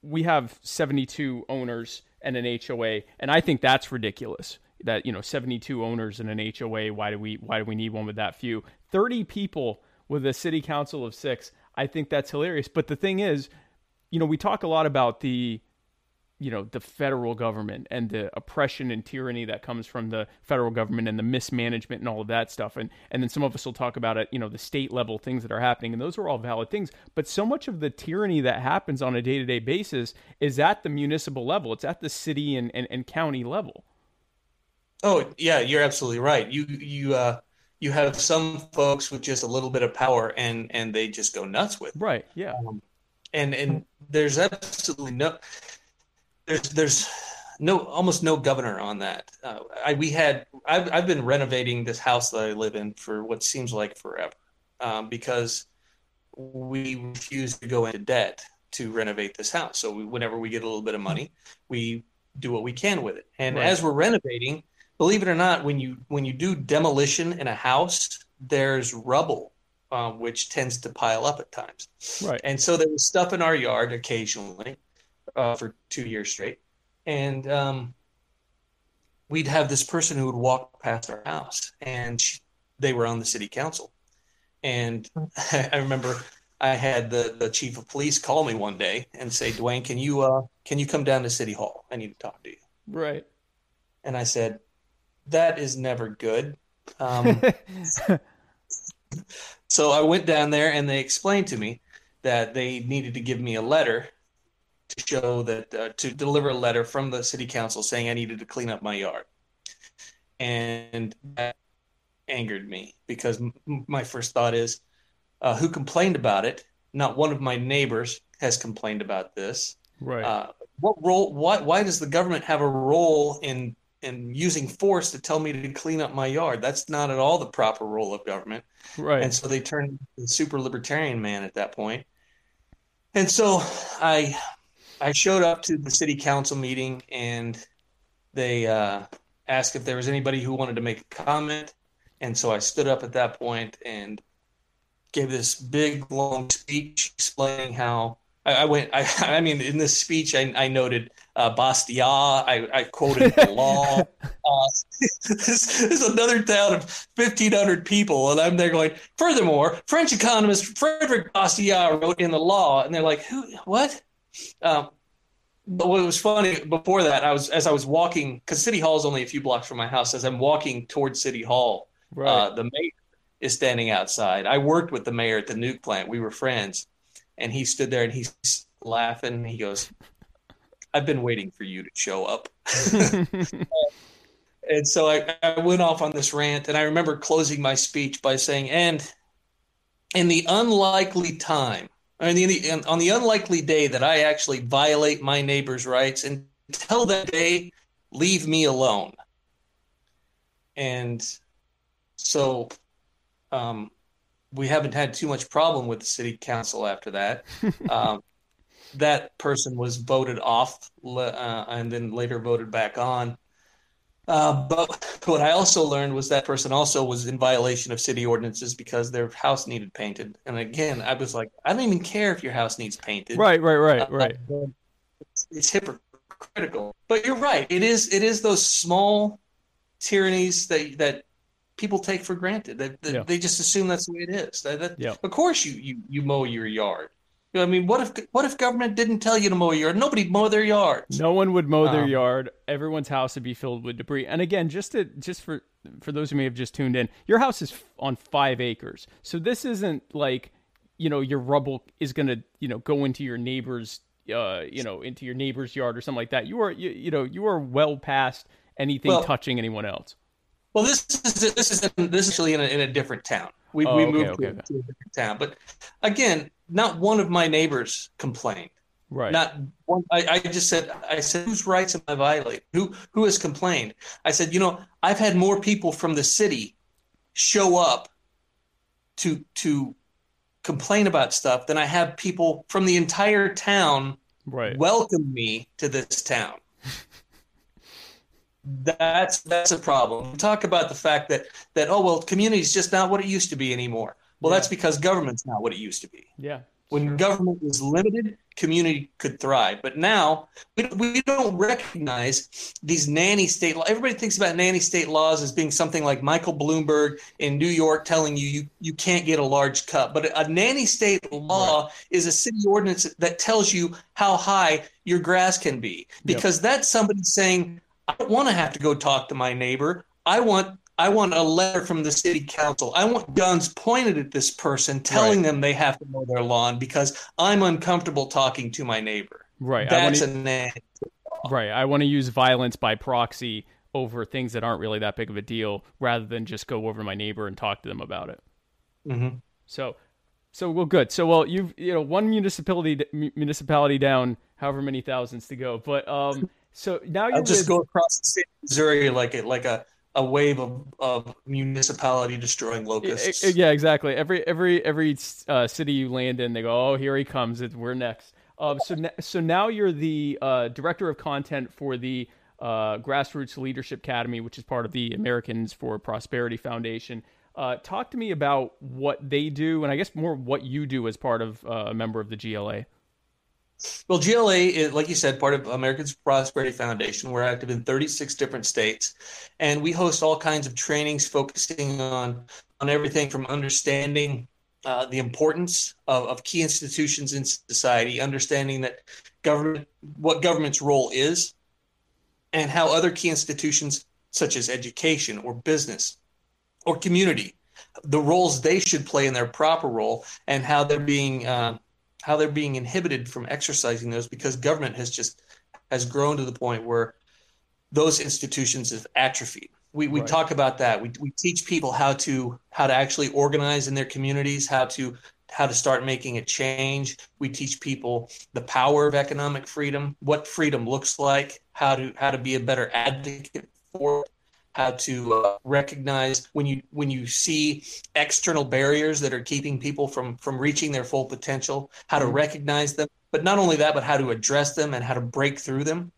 we have 72 owners and an HOA, and I think that's ridiculous. That you know, 72 owners and an HOA. Why do we why do we need one with that few? 30 people with a city council of six. I think that's hilarious. But the thing is, you know, we talk a lot about the you know the federal government and the oppression and tyranny that comes from the federal government and the mismanagement and all of that stuff and and then some of us will talk about it you know the state level things that are happening and those are all valid things but so much of the tyranny that happens on a day-to-day basis is at the municipal level it's at the city and, and, and county level Oh yeah, you're absolutely right. You you uh you have some folks with just a little bit of power and and they just go nuts with it. right yeah and and there's absolutely no there's there's no almost no governor on that. Uh, I we had I've I've been renovating this house that I live in for what seems like forever um, because we refuse to go into debt to renovate this house. So we, whenever we get a little bit of money, we do what we can with it. And Right. as we're renovating, believe it or not, when you when you do demolition in a house, there's rubble, um, which tends to pile up at times. right And so there was stuff in our yard occasionally uh, for two years straight. And um, we'd have this person who would walk past our house, and she, they were on the city council. And I remember I had the, the chief of police call me one day and say, Duane, can you uh, can you come down to City Hall? I need to talk to you. right And I said, that is never good. Um, so I went down there and they explained to me that they needed to give me a letter to show that uh, to deliver a letter from the city council saying I needed to clean up my yard. And that angered me because m- my first thought is uh, who complained about it? Not one of my neighbors has complained about this. right Uh, what role? Why? Why does the government have a role in in using force to tell me to clean up my yard? That's not at all the proper role of government. right And so they turned the super libertarian man at that point. And so I I showed up to the city council meeting and they uh, asked if there was anybody who wanted to make a comment. And so I stood up at that point and gave this big long speech explaining how I, I went. I, I mean, in this speech, I, I noted uh, Bastiat. I, I quoted the law. Uh, this, this is another town of 1,500 people, and I'm there going. Furthermore, French economist Frederick Bastiat wrote in the law, and they're like, "Who? What?" Um, but what was funny before that, I was as I was walking because City Hall is only a few blocks from my house. As I'm walking towards City Hall, right uh, the mayor is standing outside. I worked with the mayor at the nuke plant. We were friends, and he stood there and he's laughing. And he goes, "I've been waiting for you to show up." and so I, I went off on this rant, and I remember closing my speech by saying, "And in the unlikely time, I mean, the, on the unlikely day that I actually violate my neighbor's rights, until that day, leave me alone." And so um, we haven't had too much problem with the city council after that. um, that person was voted off uh, and then later voted back on. Uh, but what I also learned was that person also was in violation of city ordinances because their house needed painted. And again, I was like, I don't even care if your house needs painted. Right, right, right, Uh, right. It's, it's hypocritical. But you're right. It is. It is those small tyrannies that that people take for granted. That, that Yeah. they just assume that's the way it is. That, that- Yeah. Of course, you, you you mow your yard. You know, I mean, what if what if government didn't tell you to mow your yard? Nobody'd mow their yard. No one would mow their Um, yard. Everyone's house would be filled with debris. And again, just to just for for those who may have just tuned in, your house is on five acres, so this isn't like you know your rubble is going to you know go into your neighbor's uh you know into your neighbor's yard or something like that. You are you, you know you are well past anything Well- touching anyone else. Well, this is this is in, this is actually in a, in a different town. We Oh, we okay, moved okay, to, okay. to a different town, but again, not one of my neighbors complained. Right. Not one. I, I just said, I said, whose rights am I violating? Who who has complained? I said, you know, I've had more people from the city show up to to complain about stuff than I have people from the entire town right. welcome me to this town. That's that's a problem. We talk about the fact that that oh well, community is just not what it used to be anymore. Well, that's because government's not what it used to be. yeah. When government was limited, community could thrive. But now we, we don't recognize these nanny state laws. Everybody thinks about nanny state laws as being something like Michael Bloomberg in New York telling you you, you can't get a large cup. But a nanny state law is a city ordinance that tells you how high your grass can be. Because that's somebody saying, I don't want to have to go talk to my neighbor. I want I want a letter from the city council. I want guns pointed at this person telling them they have to mow their lawn because I'm uncomfortable talking to my neighbor. Right. I That's wanna- a. Right. I want to use violence by proxy over things that aren't really that big of a deal rather than just go over to my neighbor and talk to them about it. Mhm. So, so well, good. So, well, you've you know one municipality municipality down, however many thousands to go. But um, so now you're I'll just with- go across the state of Missouri like a like a, a wave of, of municipality destroying locusts. Yeah, exactly. Every every every uh, city you land in, they go, "Oh, here he comes! It's, we're next." Um, so so now you're the uh, director of content for the uh, Grassroots Leadership Academy, which is part of the Americans for Prosperity Foundation. Uh, talk to me about what they do, and I guess more what you do as part of uh, a member of the GLA. Well, GLA is, like you said, part of Americans Prosperity Foundation. We're active in 36 different states, and we host all kinds of trainings focusing on on everything from understanding uh, the importance of, of key institutions in society, understanding that government, what government's role is, and how other key institutions such as education or business or community, the roles they should play in their proper role, and how they're being uh, how they're being inhibited from exercising those because government has just has grown to the point where those institutions have atrophied. We, we Right. talk about that. We, we teach people how to how to actually organize in their communities, how to how to start making a change. We teach people the power of economic freedom, what freedom looks like, how to how to be a better advocate for it, how to uh, recognize when you when you see external barriers that are keeping people from from reaching their full potential, how to recognize them, but not only that, but how to address them and how to break through them.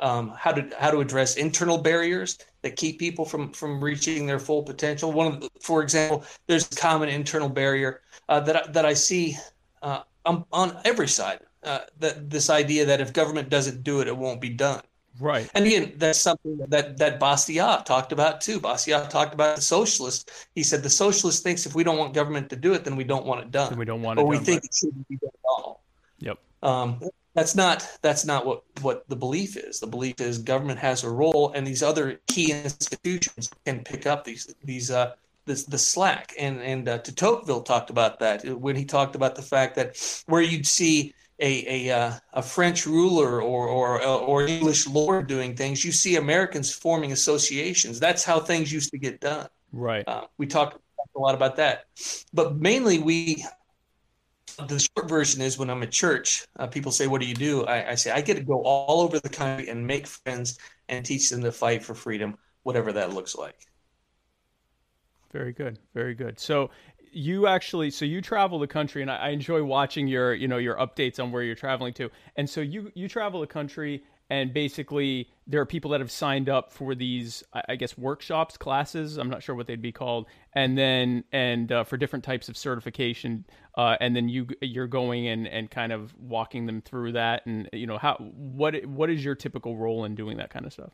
Um, how to how to address internal barriers that keep people from from reaching their full potential. One of, the, for example, there's a common internal barrier uh, that I, that I see uh, on, on every side. Uh, that this idea that if government doesn't do it, it won't be done. Right. And again, that's something that that Bastiat talked about too. Bastiat talked about the socialist. He said the socialist thinks if we don't want government to do it, then we don't want it done. Then we don't want it or we done, think right. it shouldn't be done at all. Yep. Um, that's not that's not what what the belief is. The belief is government has a role, and these other key institutions can pick up these these uh this the slack. And and uh, to Tocqueville talked about that when he talked about the fact that where you'd see a a uh, a French ruler or or or English lord doing things, you see Americans forming associations. That's how things used to get done. Right. Uh, we talked a lot about that, but mainly we. The short version is when I'm at church, uh, people say, "What do you do?" I, I say, "I get to go all over the country and make friends and teach them to fight for freedom, whatever that looks like." Very good. Very good. So you actually so you travel the country and I, I enjoy watching your you know your updates on where you're traveling to and so you you travel the country and basically there are people that have signed up for these I guess workshops, classes. I'm not sure what they'd be called, and then and uh, for different types of certification, uh, and then you you're going and and kind of walking them through that, and you know how what what is your typical role in doing that kind of stuff?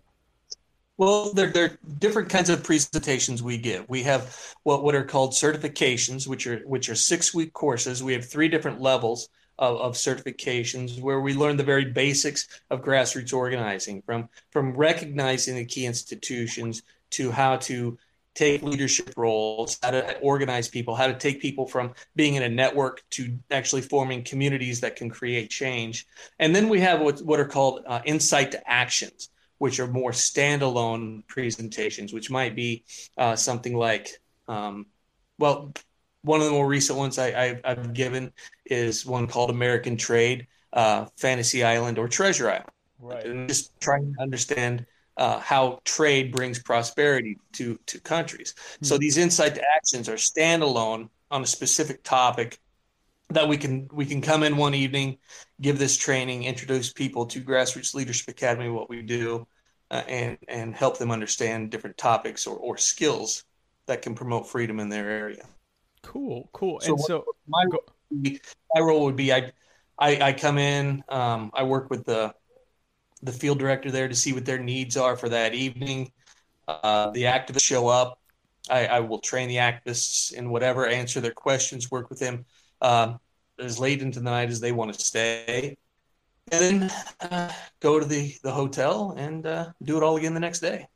Well, there, there are different kinds of presentations we give. We have what, what are called certifications, which are which are six week courses. We have three different levels of, of certifications where we learn the very basics of grassroots organizing, from from recognizing the key institutions to how to take leadership roles, how to organize people, how to take people from being in a network to actually forming communities that can create change. And then we have what, what are called uh, insight to actions which are more standalone presentations, which might be uh, something like, um, well, one of the more recent ones I, have given is one called American Trade, uh, Fantasy Island, or Treasure Island. Right. And just trying to understand uh, how trade brings prosperity to, to countries. Mm-hmm. So these insight to actions are standalone on a specific topic that we can we can come in one evening, give this training, introduce people to Grassroots Leadership Academy, what we do, uh, and and help them understand different topics or, or skills that can promote freedom in their area. Cool, cool. So and so my go- my role would be I I, I come in, um, I work with the the field director there to see what their needs are for that evening. Uh, the activists show up. I, I, will train the activists in whatever, answer their questions, work with them um, as late into the night as they want to stay, and then uh, go to the the hotel and uh, do it all again the next day.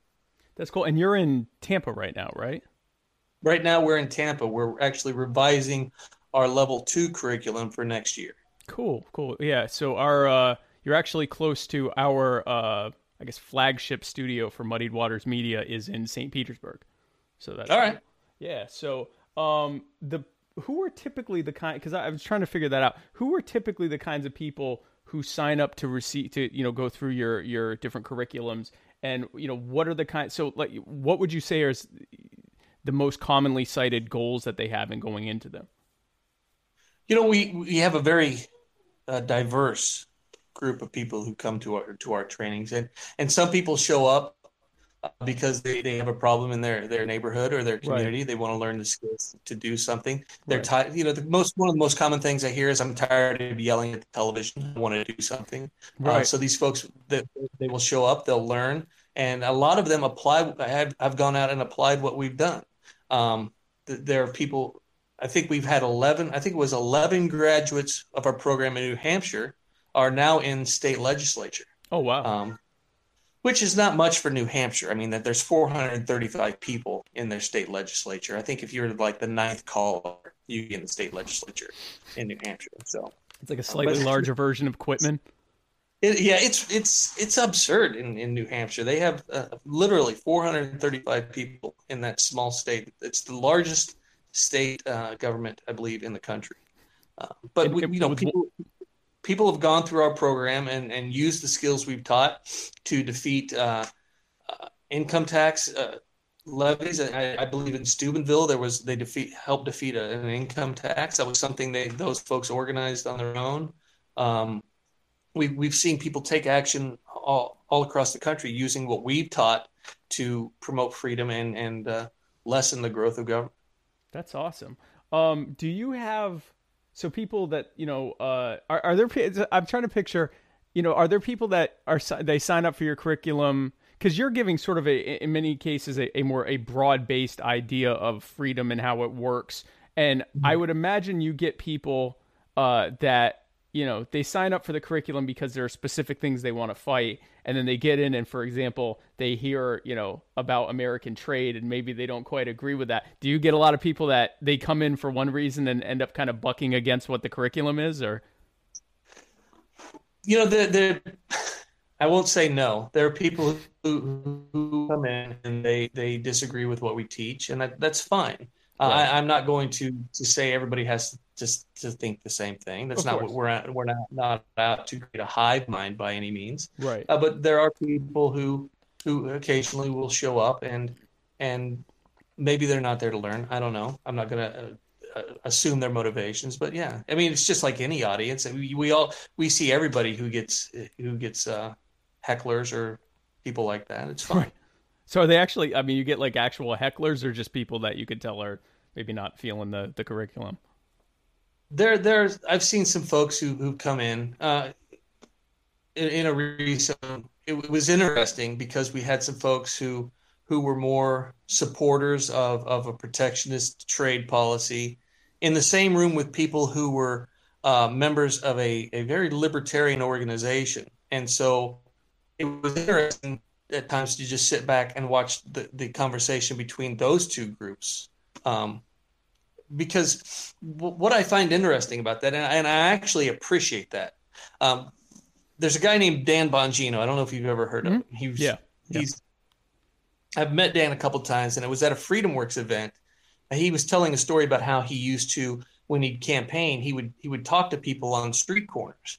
That's cool. And you're in Tampa right now, right? Right now, we're in Tampa. We're actually revising our level two curriculum for next year. Cool, cool. Yeah. So our uh, you're actually close to our uh, I guess flagship studio for Muddied Waters Media is in St. Petersburg. So that's all right. Yeah. So um, the who are typically the kind because I, I was trying to figure that out. Who are typically the kinds of people who sign up to receive to you know go through your your different curriculums? And you know what are the kind so like what would you say is the most commonly cited goals that they have in going into them? You know we we have a very uh, diverse group of people who come to our to our trainings. And and some people show up because they, they have a problem in their, their neighborhood or their community. Right. They want to learn the skills to do something. They're right. tired. You know, the most one of the most common things I hear is I'm tired of yelling at the television. I want to do something. Uh, right. Uh, so these folks that they will show up, they'll learn, and a lot of them apply. I have I've gone out and applied what we've done. Um, there are people. I think we've had 11. I think it was 11 graduates of our program in New Hampshire are now in state legislature. Oh wow. Um, which is not much for New Hampshire. I mean, that there's 435 people in their state legislature. I think if you're like the ninth caller, you get in the state legislature in New Hampshire. So it's like a slightly but, larger version of Quitman. It, yeah, it's it's it's absurd in, in New Hampshire. They have uh, literally 435 people in that small state. It's the largest state uh, government, I believe, in the country. Uh, but we, you know, people people have gone through our program and, and used the skills we've taught to defeat uh, uh, income tax uh, levies. I, I, believe in Steubenville there was they defeat helped defeat a, an income tax. That was something they those folks organized on their own. Um, we, we've seen people take action all, all across the country using what we've taught to promote freedom and and uh, lessen the growth of government. That's awesome. Um, do you have so people that you know uh, are are there? I'm trying to picture. You know, are there people that are they sign up for your curriculum because you're giving sort of a in many cases a, a more a broad based idea of freedom and how it works. And mm-hmm. I would imagine you get people uh, that you know they sign up for the curriculum because there are specific things they want to fight and then they get in and for example they hear you know about american trade and maybe they don't quite agree with that. Do you get a lot of people that they come in for one reason and end up kind of bucking against what the curriculum is or? You know the the i won't say no. There are people who, who come in and they they disagree with what we teach and that, that's fine. Uh. I, am not going to to say everybody has to just to think the same thing. That's of not course. what we're at. We're not not out to create a hive mind by any means. Right. Uh, but there are people who who occasionally will show up and and maybe they're not there to learn. I don't know. I'm not gonna uh, uh, assume their motivations, but yeah. I mean, it's just like any audience. We, we all we see everybody who gets who gets uh, hecklers or people like that. It's fine. So are they actually? I mean, you get like actual hecklers, or just people that you could tell are maybe not feeling the the curriculum. There, there's I've seen some folks who who come in uh, in, in a recent. It was interesting because we had some folks who who were more supporters of of a protectionist trade policy in the same room with people who were uh, members of a, a very libertarian organization. And so it was interesting at times to just sit back and watch the, the conversation between those two groups. Um, because w- what I find interesting about that, and I, and I actually appreciate that, um, there's a guy named Dan Bongino. I don't know if you've ever heard of him. He was, Yeah. He's, I've met Dan a couple times, and it was at a FreedomWorks event. He was telling a story about how he used to, when he'd campaign, he would he would talk to people on street corners,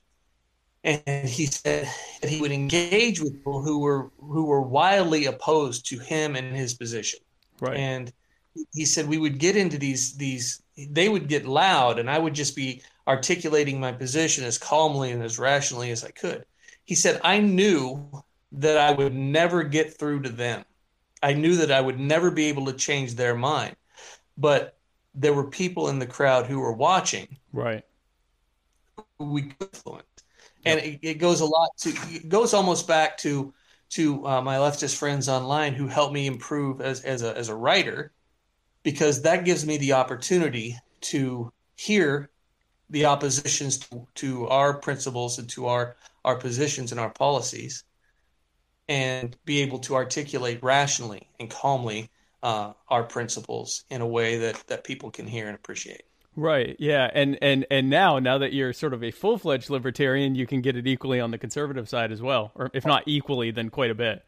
and he said that he would engage with people who were who were wildly opposed to him and his position. Right. And he said we would get into these these they would get loud and I would just be articulating my position as calmly and as rationally as I could. He said I knew that I would never get through to them. I knew that I would never be able to change their mind. But there were people in the crowd who were watching right. we could influence. And it, it goes a lot to it goes almost back to to uh, my leftist friends online who helped me improve as as a as a writer because that gives me the opportunity to hear the oppositions to, to our principles and to our our positions and our policies and be able to articulate rationally and calmly uh, our principles in a way that that people can hear and appreciate Right. Yeah. And and and now now that you're sort of a full fledged libertarian, you can get it equally on the conservative side as well, or if not equally, then quite a bit.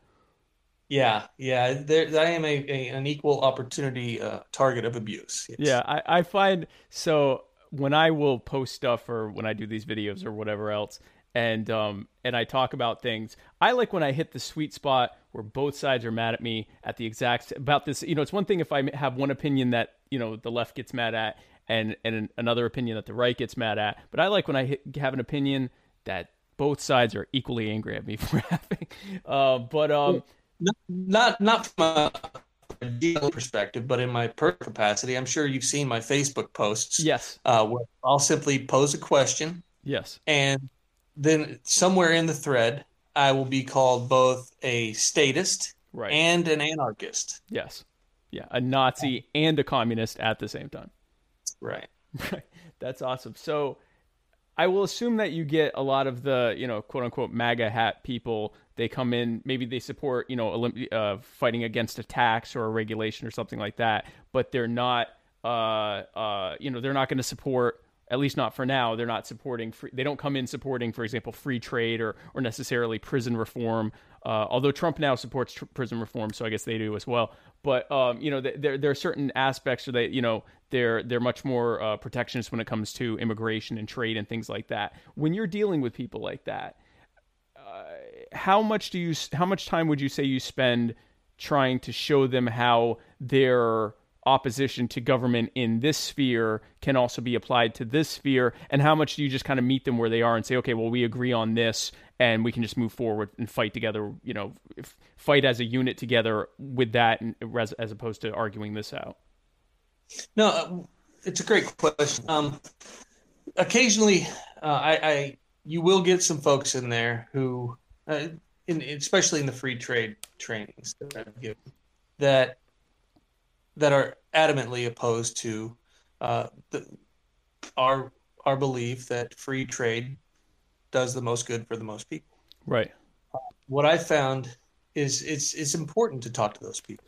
Yeah, yeah. There, I am a, a an equal opportunity uh, target of abuse. Yes. Yeah, I, I find so when I will post stuff or when I do these videos or whatever else, and um and I talk about things, I like when I hit the sweet spot where both sides are mad at me at the exact about this. You know, it's one thing if I have one opinion that you know the left gets mad at, and and another opinion that the right gets mad at, but I like when I hit, have an opinion that both sides are equally angry at me for having. Uh, but um. Not not, not from a deal perspective, but in my personal capacity, I'm sure you've seen my Facebook posts. Yes. Uh, where I'll simply pose a question, Yes. and then somewhere in the thread, I will be called both a statist Right. and an anarchist. Yes. Yeah. A Nazi and a communist at the same time. Right. Right. That's awesome. So I will assume that you get a lot of the, you know, quote unquote MAGA hat people. They come in, maybe they support, you know, Olymp- uh, fighting against a tax or a regulation or something like that, but they're not, uh, uh, you know, they're not going to support, at least not for now, they're not supporting, free, they don't come in supporting, for example, free trade or, or necessarily prison reform. Uh, although Trump now supports tr- prison reform, so I guess they do as well. But um, you know, th- there there are certain aspects where they, you know, they're they're much more uh, protectionist when it comes to immigration and trade and things like that. When you're dealing with people like that, how much do you how much time would you say you spend trying to show them how their opposition to government in this sphere can also be applied to this sphere and how much do you just kind of meet them where they are and say okay well we agree on this and we can just move forward and fight together you know fight as a unit together with that as, as opposed to arguing this out No, uh, it's a great question. Um, occasionally, uh, I, I you will get some folks in there who, uh, in, especially in the free trade trainings that I've given, that that are adamantly opposed to uh, the, our our belief that free trade does the most good for the most people. right What I found is it's it's important to talk to those people.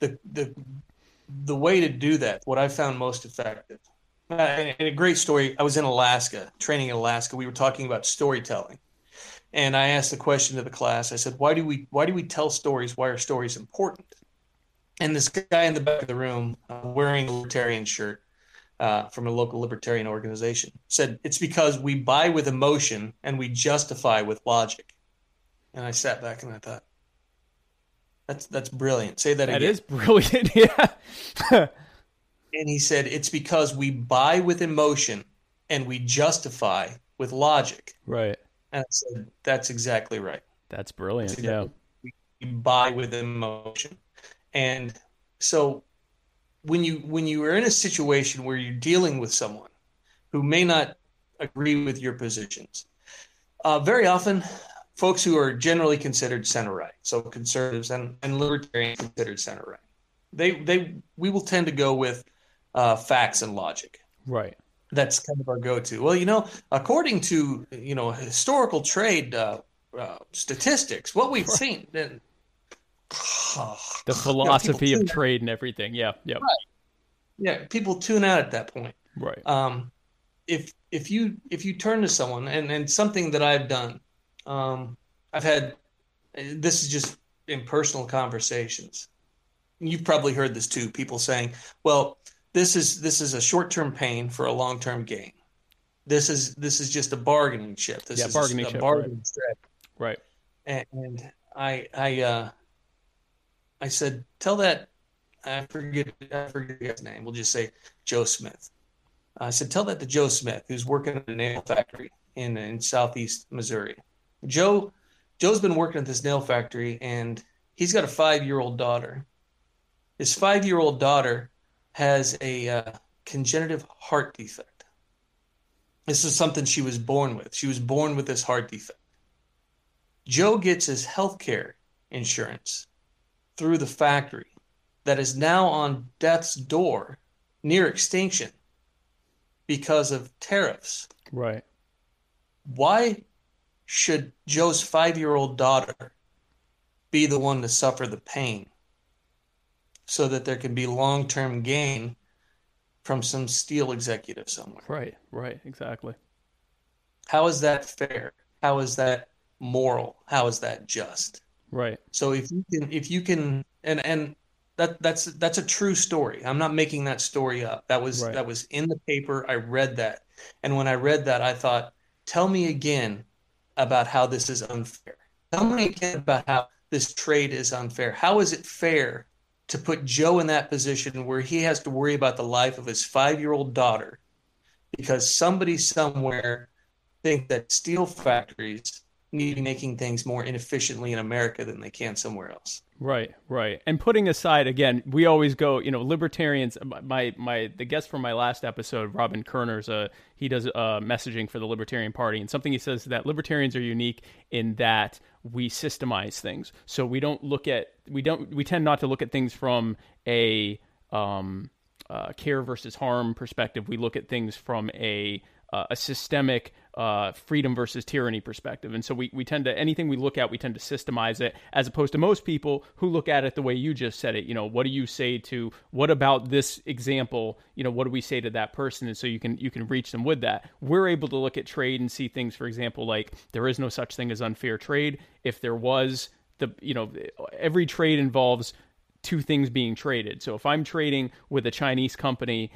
The the the way to do that, what I found most effective, uh, and and a great story. I was in Alaska, training in Alaska. We were talking about storytelling, and I asked the question to the class. I said, "Why do we why do we tell stories? Why are stories important?" And this guy in the back of the room, uh, wearing a libertarian shirt uh, from a local libertarian organization, said, "It's because we buy with emotion and we justify with logic." And I sat back and I thought, "That's that's brilliant." Say that, that again. is brilliant yeah And he said, It's because we buy with emotion and we justify with logic. right And I said, That's exactly right. That's brilliant. Yeah. We buy with emotion. And so when you when you are in a situation where you're dealing with someone who may not agree with your positions, uh, very often folks who are generally considered center right, so conservatives and, and libertarians considered center right, they they we will tend to go with uh, facts and logic. Right. That's kind of our go-to. Well, you know, according to you know historical trade uh, uh, statistics, what we've seen, then the philosophy you know, of trade and everything. Yeah, yeah, right. yeah. People tune out at that point. Right. Um, if if you if you turn to someone and and something that I've done, um, I've had this is just in personal conversations. You've probably heard this too. People saying, "Well, this is this is a short term pain for a long term gain. This is this is just a bargaining chip. This yeah, is bargaining a, chip, bargaining right. Right. And, and I I uh, I said, tell that I forget I forget his name. We'll just say Joe Smith. I said, tell that to Joe Smith, who's working at a nail factory in in southeast Missouri. Joe Joe's been working at this nail factory and he's got a five year old daughter. His five year old daughter has a uh, congenital heart defect. This is something she was born with. She was born with this heart defect. Joe gets his health care insurance through the factory that is now on death's door near extinction because of tariffs. Right. Why should Joe's five year old daughter be the one to suffer the pain so that there can be long term gain from some steel executive somewhere? Right, right, exactly. How is that fair? How is that moral? How is that just? Right. So if you can, if you can, and and that that's that's a true story. I'm not making that story up. That was Right. that was in the paper. I read that, and when I read that, I thought, tell me again about how this is unfair. Tell me again about how this trade is unfair. How is it fair to put Joe in that position where he has to worry about the life of his five-year-old daughter because somebody somewhere think that steel factories need be making things more inefficiently in America than they can somewhere else. Right, right. And putting aside again, we always go, you know, libertarians. My my the guest from my last episode, Robin Koerner's, uh, he does uh, messaging for the Libertarian Party, and something he says that libertarians are unique in that we systemize things. So we don't look at we don't we tend not to look at things from a um, uh, care versus harm perspective. We look at things from a uh, a systemic uh, freedom versus tyranny perspective. And so we, we tend to, anything we look at, we tend to systemize it as opposed to most people who look at it the way you just said it. You know, what do you say to, what about this example? You know, what do we say to that person? And so you can, you can reach them with that. We're able to look at trade and see things, for example, like there is no such thing as unfair trade. If there was, the, you know, every trade involves two things being traded. So if I'm trading with a Chinese company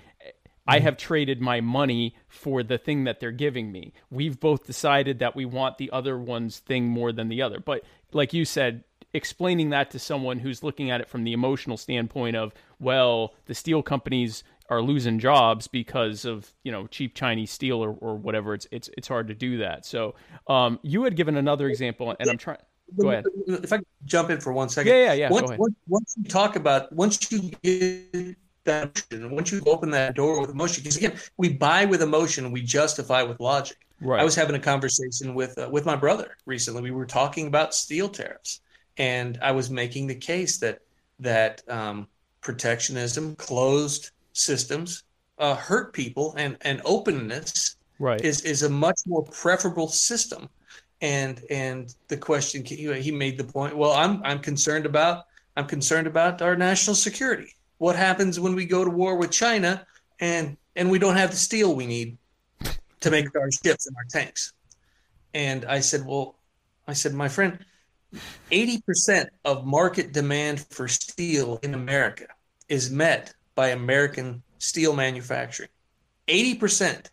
I have traded my money for the thing that they're giving me. We've both decided that we want the other one's thing more than the other. But like you said, explaining that to someone who's looking at it from the emotional standpoint of, well, the steel companies are losing jobs because of you know cheap Chinese steel or, or whatever. It's it's it's hard to do that. So um, you had given another example, and I'm trying. Go ahead. If I jump in for one second. Yeah, yeah, yeah. Once, once, once you talk about, once you get that emotion, once you open that door with emotion, because again, we buy with emotion, we justify with logic. Right. I was having a conversation with uh, with my brother recently. We were talking about steel tariffs, and I was making the case that that um, protectionism, closed systems, uh, hurt people, and and openness right. is is a much more preferable system. And and the question he made the point. Well, I'm I'm concerned about I'm concerned about our national security. What happens when we go to war with China and and we don't have the steel we need to make our ships and our tanks? And I said, well, I said, my friend, 80% of market demand for steel in America is met by American steel manufacturing. 80%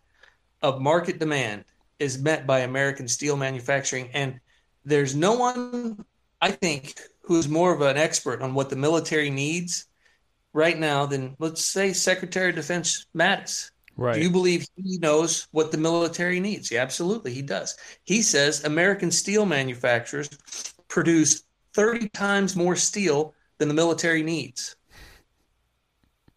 of market demand is met by American steel manufacturing. And there's no one, I think, who's more of an expert on what the military needs right now than, let's say, Secretary of Defense Mattis. Right. Do you believe he knows what the military needs? Yeah, absolutely, he does. He says American steel manufacturers produce 30 times more steel than the military needs.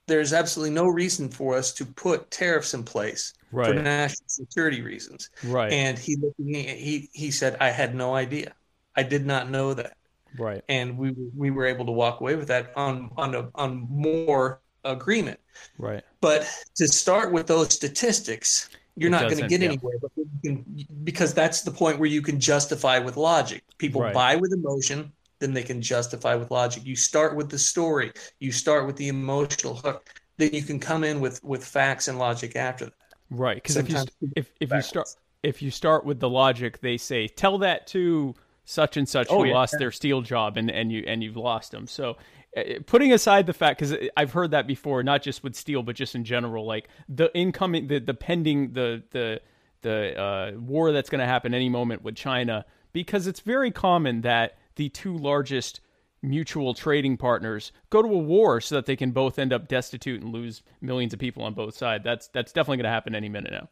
There's absolutely no reason for us to put tariffs in place for national security reasons. Right. And he looked he he said, I had no idea. I did not know that. Right. And we we were able to walk away with that on on a, on more agreement. Right. But to start with those statistics, you're It not going to get yeah. anywhere. But you can, because that's the point where you can justify with logic. People Right. buy with emotion, then they can justify with logic. You start with the story. You start with the emotional hook. Then you can come in with with facts and logic after that. Right, because if you if if you start if you start with the logic, they say tell that to such and such Oh, who yeah. lost their steel job and and you and you've lost them. So uh, putting aside the fact because I've heard that before, not just with steel but just in general, like the incoming the the pending the the the uh, war that's going to happen any moment with China, because it's very common that the two largest mutual trading partners go to a war so that they can both end up destitute and lose millions of people on both sides. That's that's definitely going to happen any minute now.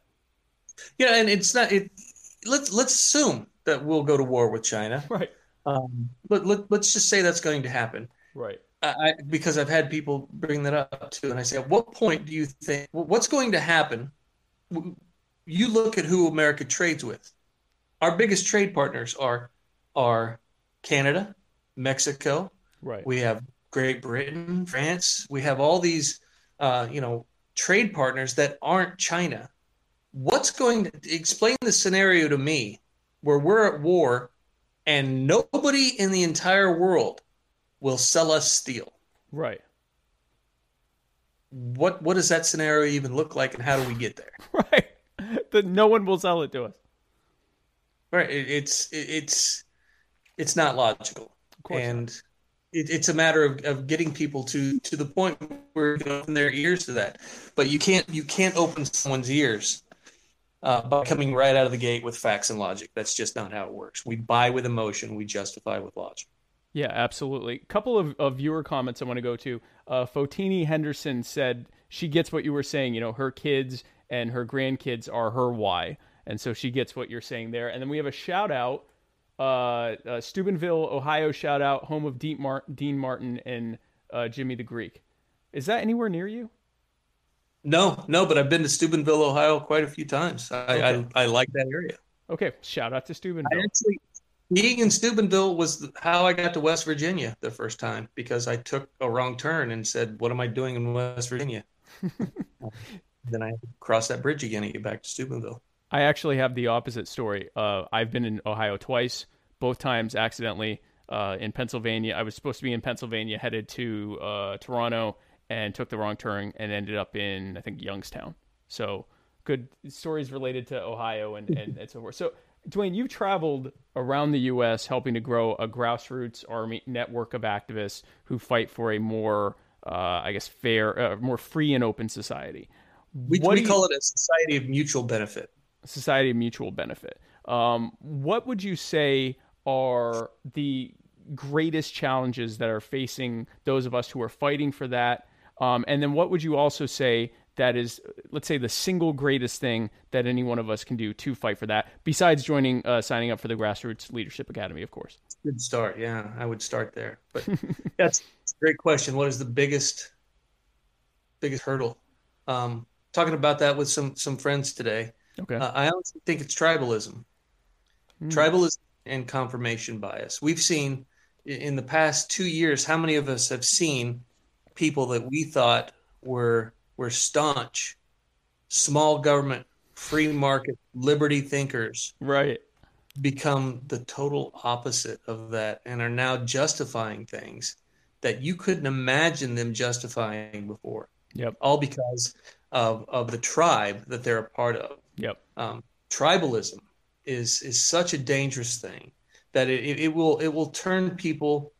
Yeah, and it's not. It let's let's assume that we'll go to war with China. Right. Um, but let, let's just say that's going to happen. Right. I, I- because I've had people bring that up too, and I say, at what point do you think what's going to happen? You look at who America trades with. Our biggest trade partners are are Canada, Mexico. Right. We have Great Britain, France. We have all these, uh, you know, trade partners that aren't China. What's going to explain the scenario to me where we're at war and nobody in the entire world will sell us steel? right. What what does that scenario even look like, and how do we get there? Right. That no one will sell it to us. Right? It, it's it, it's it's not logical, Of course. not. and it, it's a matter of, of getting people to to the point where you can open their ears to that. But you can't you can't open someone's ears uh, by coming right out of the gate with facts and logic. That's just not how it works. We buy with emotion. We justify with logic. Yeah, absolutely. couple of, of viewer comments I want to go to. Uh, Fotini Henderson said she gets what you were saying. You know, her kids and her grandkids are her why. And so she gets what you're saying there. And then we have a shout out uh, uh, Steubenville, Ohio shout out, home of Dean, Mar- Dean Martin and uh, Jimmy the Greek. Is that anywhere near you? No, no, but I've been to Steubenville, Ohio, quite a few times. I Okay. I, I like that area. Okay, shout out to I Steubenville. actually being in Steubenville was how I got to West Virginia the first time because I took a wrong turn and said, "What am I doing in West Virginia?" then I had to cross that bridge again and get back to Steubenville. I actually have the opposite story. Uh, I've been in Ohio twice, both times accidentally. Uh, in Pennsylvania, I was supposed to be in Pennsylvania, headed to uh, Toronto, and took the wrong turn and ended up in I think Youngstown. So good stories related to Ohio and and, and so forth. So Duane, you've traveled around the U.S. helping to grow a grassroots army network of activists who fight for a more, uh, I guess, fair, uh, more free and open society. We, What we do you- call it a society of mutual benefit. society of mutual benefit. Um, what would you say are the greatest challenges that are facing those of us who are fighting for that? Um, and then what would you also say that is, let's say, the single greatest thing that any one of us can do to fight for that, besides joining, uh, signing up for the Grassroots Leadership Academy, of course? Good start. Yeah, I would start there. But that's a great question. What is the biggest biggest hurdle? Um, talking about that with some some friends today. Okay. Uh, I honestly think it's tribalism. Hmm. Tribalism and confirmation bias. We've seen in the past two years how many of us have seen people that we thought were were staunch, small government, free market, liberty thinkers right. become the total opposite of that and are now justifying things that you couldn't imagine them justifying before. Yep. All because of, of the tribe that they're a part of Yep. um, tribalism is is such a dangerous thing that it, it, it will it will turn people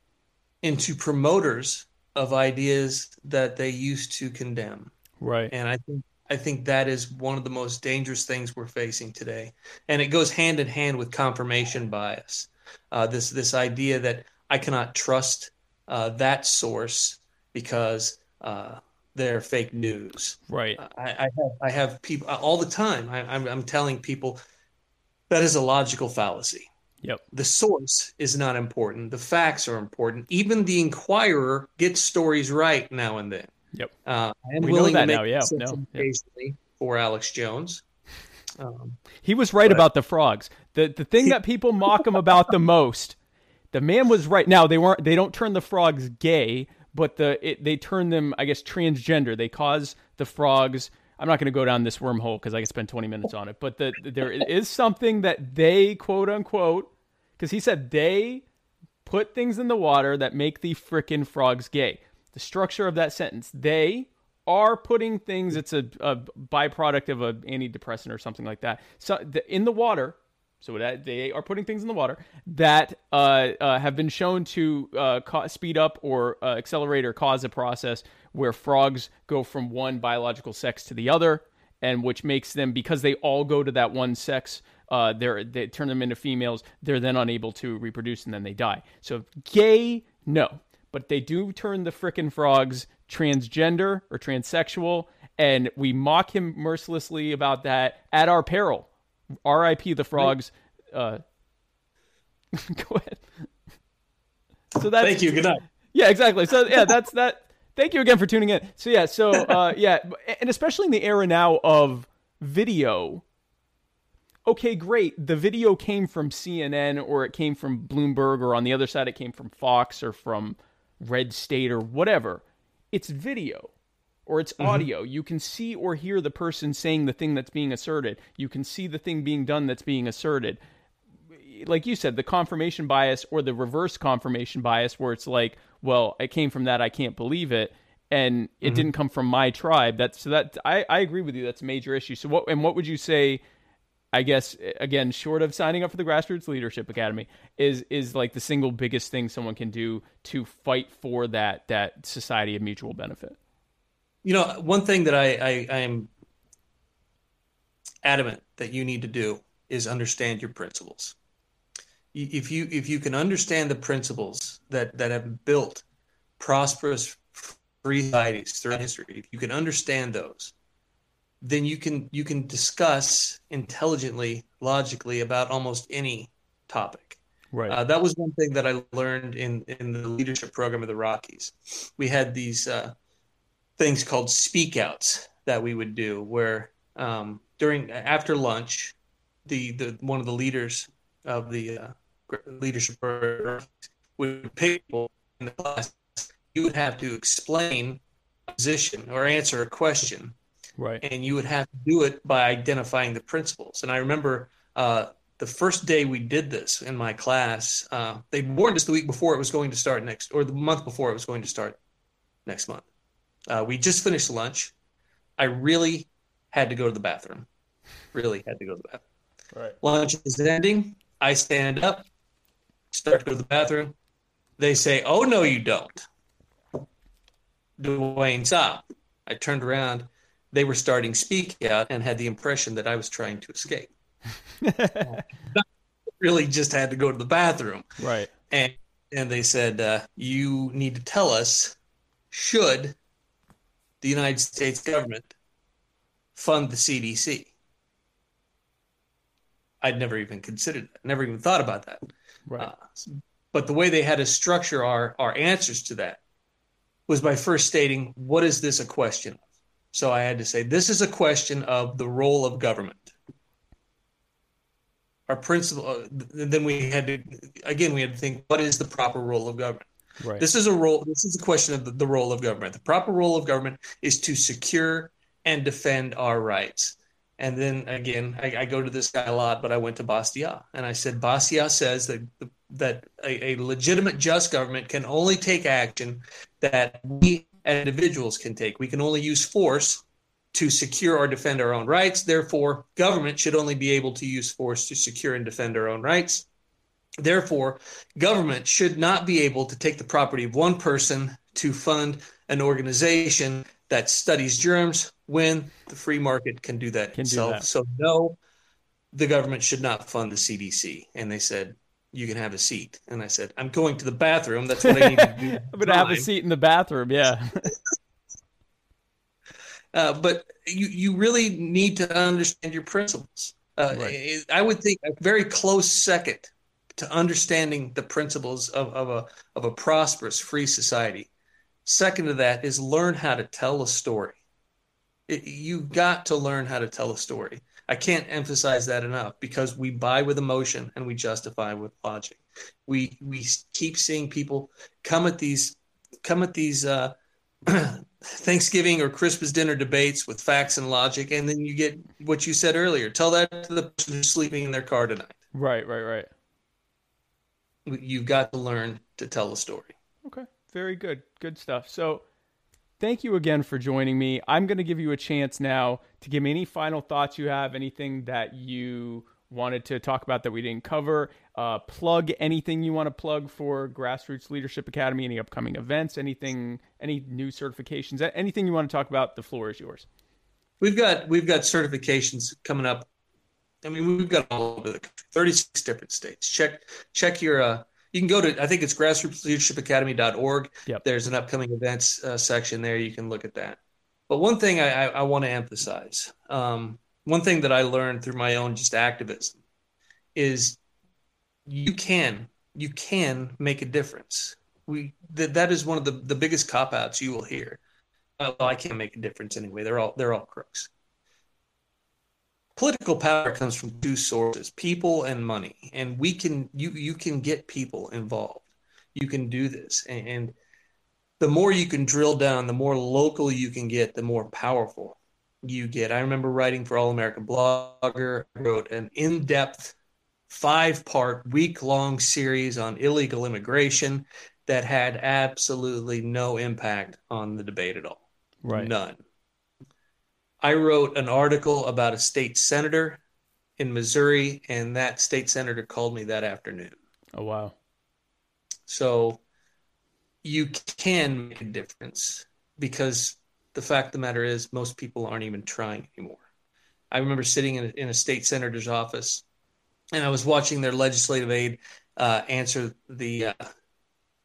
into promoters of ideas that they used to condemn Right. and i think i think that is one of the most dangerous things we're facing today and it goes hand in hand with confirmation bias uh, this this idea that i cannot trust uh, that source because uh, they're fake news Right. I, I have I have people all the time. I, I'm I'm telling people that is a logical fallacy. Yep. The source is not important. The facts are important. Even the inquirer gets stories right now and then. Yep. Uh, I am We know willing that to make now, yeah, no, occasionally for Alex Jones. Um, He was right about the frogs. The the thing that people mock him about the most, the man was right. Now they weren't they don't turn the frogs gay, but the it, they turn them I guess transgender. They cause the frogs I'm not going to go down this wormhole because I could spend 20 minutes on it, but the, there is something that they quote unquote because he said they put things in the water that make the frickin' frogs gay. The structure of that sentence, they are putting things. It's a, a byproduct of an antidepressant or something like that. So the, in the water, so that they are putting things in the water that uh, uh, have been shown to uh, ca- speed up or uh, accelerate or cause a process where frogs go from one biological sex to the other, and which makes them because they all go to that one sex. Uh, they're, they turn them into females. They're then unable to reproduce, and then they die. So gay, no, but they do turn the frickin' frogs transgender or transsexual, and we mock him mercilessly about that at our peril. R.I.P. the frogs. Uh, go ahead. So that's thank you. Good night. yeah, exactly. So yeah, that's that. Thank you again for tuning in. So yeah, so uh, yeah, and especially in the era now of video. Okay, great. The video came from CNN or it came from Bloomberg or on the other side it came from Fox or from Red State or whatever. It's video or it's audio. You can see or hear the person saying the thing that's being asserted. You can see the thing being done that's being asserted like you said, the confirmation bias or the reverse confirmation bias, where it's like, well, it came from that, I can't believe it, and it Mm-hmm. didn't come from my tribe. That's so that I, I agree with you. That's a major issue. So what and what would you say? I guess again, short of signing up for the Grassroots Leadership Academy, is is like the single biggest thing someone can do to fight for that that society of mutual benefit. You know, one thing that I, I, I am adamant that you need to do is understand your principles. If you if you can understand the principles that that have built prosperous free societies throughout history, if you can understand those, then you can you can discuss intelligently, logically about almost any topic. Right. Uh, that was one thing that I learned in in the leadership program of the Rockies. We had these uh, things called speak outs that we would do, where um, during after lunch, the the one of the leaders of the uh, leadership program would pick people in the class. You would have to explain a position or answer a question right. and you would have to do it by identifying the principles. And I remember uh, the first day we did this in my class, uh, they warned us the week before it was going to start next, or the month before it was going to start next month. Uh, we just finished lunch. I really had to go to the bathroom. Really had to go to the bathroom. Right. Lunch is ending. I stand up, start to go to the bathroom. They say, "Oh no, you don't." Duane, stop. I turned around. They were starting speak out and had the impression that I was trying to escape. really just had to go to the bathroom. Right. And and they said, uh, you need to tell us should the United States government fund the CDC? I'd never even considered that, never even thought about that. Right. Uh, but the way they had to structure our, our answers to that was by first stating, what is this a question of? So I had to say, this is a question of the role of government. Our principle, uh, then we had to, again, we had to think, what is the proper role of government? right. This is a role, this is a question of the, the role of government. The proper role of government is to secure and defend our rights. And then again, I, I go to this guy a lot, but I went to Bastiat and I said, Bastiat says that that a, a legitimate, just government can only take action that we as individuals can take. We can only use force to secure or defend our own rights. Therefore, government should only be able to use force to secure and defend our own rights. Therefore, government should not be able to take the property of one person to fund an organization that studies germs when the free market can do that Can do itself. that. So, no, the government should not fund the CDC. And they said, you can have a seat. And I said, I'm going to the bathroom. That's what I need to do. I'm gonna have a seat in the bathroom. Yeah. Uh, but you, you really need to understand your principles. Uh, Right. I would think a very close second to to understanding the principles of, of a of a prosperous free society. Second to that is learn how to tell a story. It, you got to learn how to tell a story. I can't emphasize that enough because we buy with emotion and we justify with logic. We we keep seeing people come at these come at these uh, Thanksgiving or Christmas dinner debates with facts and logic, and then you get what you said earlier. Tell that to the person who's sleeping in their car tonight. Right, right, right. You've got to learn to tell a story. Okay, very good, good stuff. So, thank you again for joining me. I'm going to give you a chance now to give me any final thoughts you have, anything that you wanted to talk about that we didn't cover. Uh, plug anything you want to plug for Grassroots Leadership Academy, any upcoming events, anything, any new certifications, anything you want to talk about. The floor is yours. We've got we've got certifications coming up. I mean, we've got all over the country, 36 different states. Check check your. Uh, you can go to I think it's grassrootsleadershipacademy.org. Yep. There's an upcoming events uh, section there. You can look at that. But one thing I, I, I want to emphasize, um, one thing that I learned through my own just activism, is you can you can make a difference. We that that is one of the the biggest cop outs you will hear. Well, I can't make a difference anyway. They're all they're all crooks. Political power comes from two sources: people and money. And we can you you can get people involved. You can do this, and, and the more you can drill down, the more local you can get, the more powerful you get. I remember writing for All American Blogger. I wrote an in depth five part, week long series on illegal immigration that had absolutely no impact on the debate at all. Right. None. I wrote an article about a state senator in Missouri, and that state senator called me that afternoon. Oh, wow. So you can make a difference because the fact of the matter is, most people aren't even trying anymore. I remember sitting in a, in a state senator's office and I was watching their legislative aide uh, answer the uh,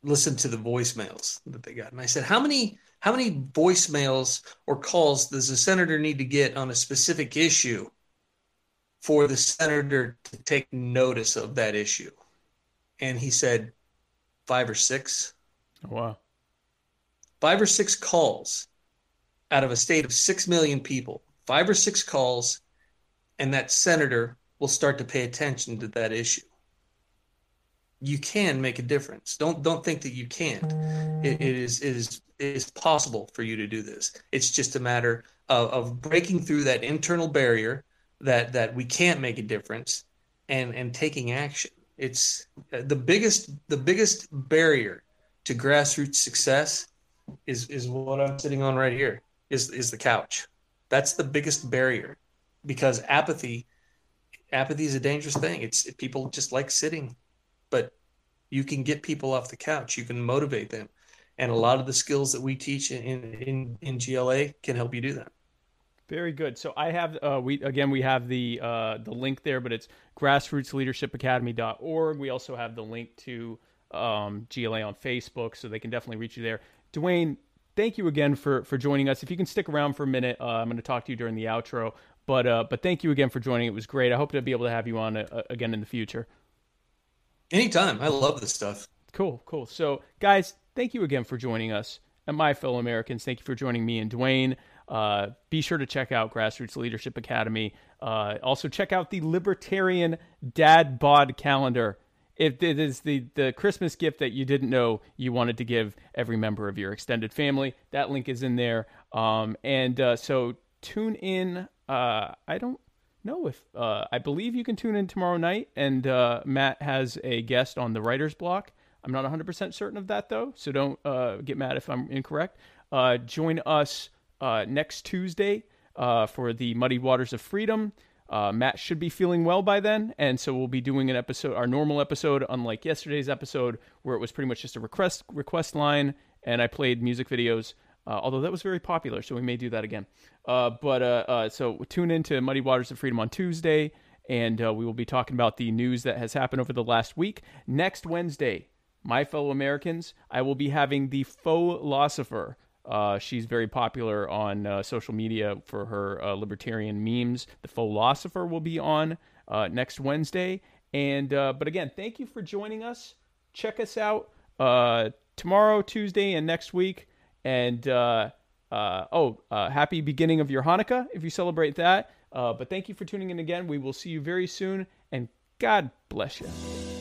listen to the voicemails that they got, and I said, "How many how many voicemails or calls does the senator need to get on a specific issue for the senator to take notice of that issue?" And he said, five or six. Oh, wow. Five or six calls out of a state of six million people. Five or six calls, and that senator will start to pay attention to that issue. You can make a difference. Don't don't think that you can't. it, it is it is it is possible for you to do this. It's just a matter of, of breaking through that internal barrier that that we can't make a difference and and taking action. It's uh, the biggest the biggest barrier to grassroots success is is what I'm sitting on right here is is the couch. That's the biggest barrier because apathy apathy is a dangerous thing. It's people just like sitting, but you can get people off the couch. You can motivate them, and a lot of the skills that we teach in in, in GLA can help you do that. Very good. So I have uh, we again we have the uh, the link there, but it's grassrootsleadershipacademy.org. We also have the link to um, GLA on Facebook, so they can definitely reach you there. Duane, thank you again for for joining us. If you can stick around for a minute, uh, I'm going to talk to you during the outro. But uh, but thank you again for joining. It was great. I hope to be able to have you on uh, again in the future. Anytime. I love this stuff. Cool, cool. So guys, thank you again for joining us. And my fellow Americans, thank you for joining me and Duane. Uh, be sure to check out Grassroots Leadership Academy. Uh, also, check out the Libertarian Dad Bod Calendar. If it is the, the Christmas gift that you didn't know you wanted to give every member of your extended family, that link is in there. Um, and uh, so tune in uh, I don't know if uh, I believe you can tune in tomorrow night, and uh, Matt has a guest on the writer's block. I'm not 100% certain of that though, so don't uh, get mad if I'm incorrect. Uh, join us uh, next Tuesday for the Muddy Waters of Freedom. Matt should be feeling well by then, and so we'll be doing an episode, our normal episode, unlike yesterday's episode where it was pretty much just a request request line, and I played music videos. Uh, although that was very popular, so we may do that again. Uh, but uh, uh so tune in to Muddy Waters of Freedom on Tuesday, and uh, we will be talking about the news that has happened over the last week. Next Wednesday, my fellow Americans, I will be having the faux philosopher. Uh, she's very popular on social media for her libertarian memes. The faux philosopher will be on next Wednesday, And but again, thank you for joining us. Check us out tomorrow, Tuesday, and next week. And uh, uh, oh, uh, happy beginning of your Hanukkah if you celebrate that. Uh, but thank you for tuning in again. We will see you very soon, and God bless you.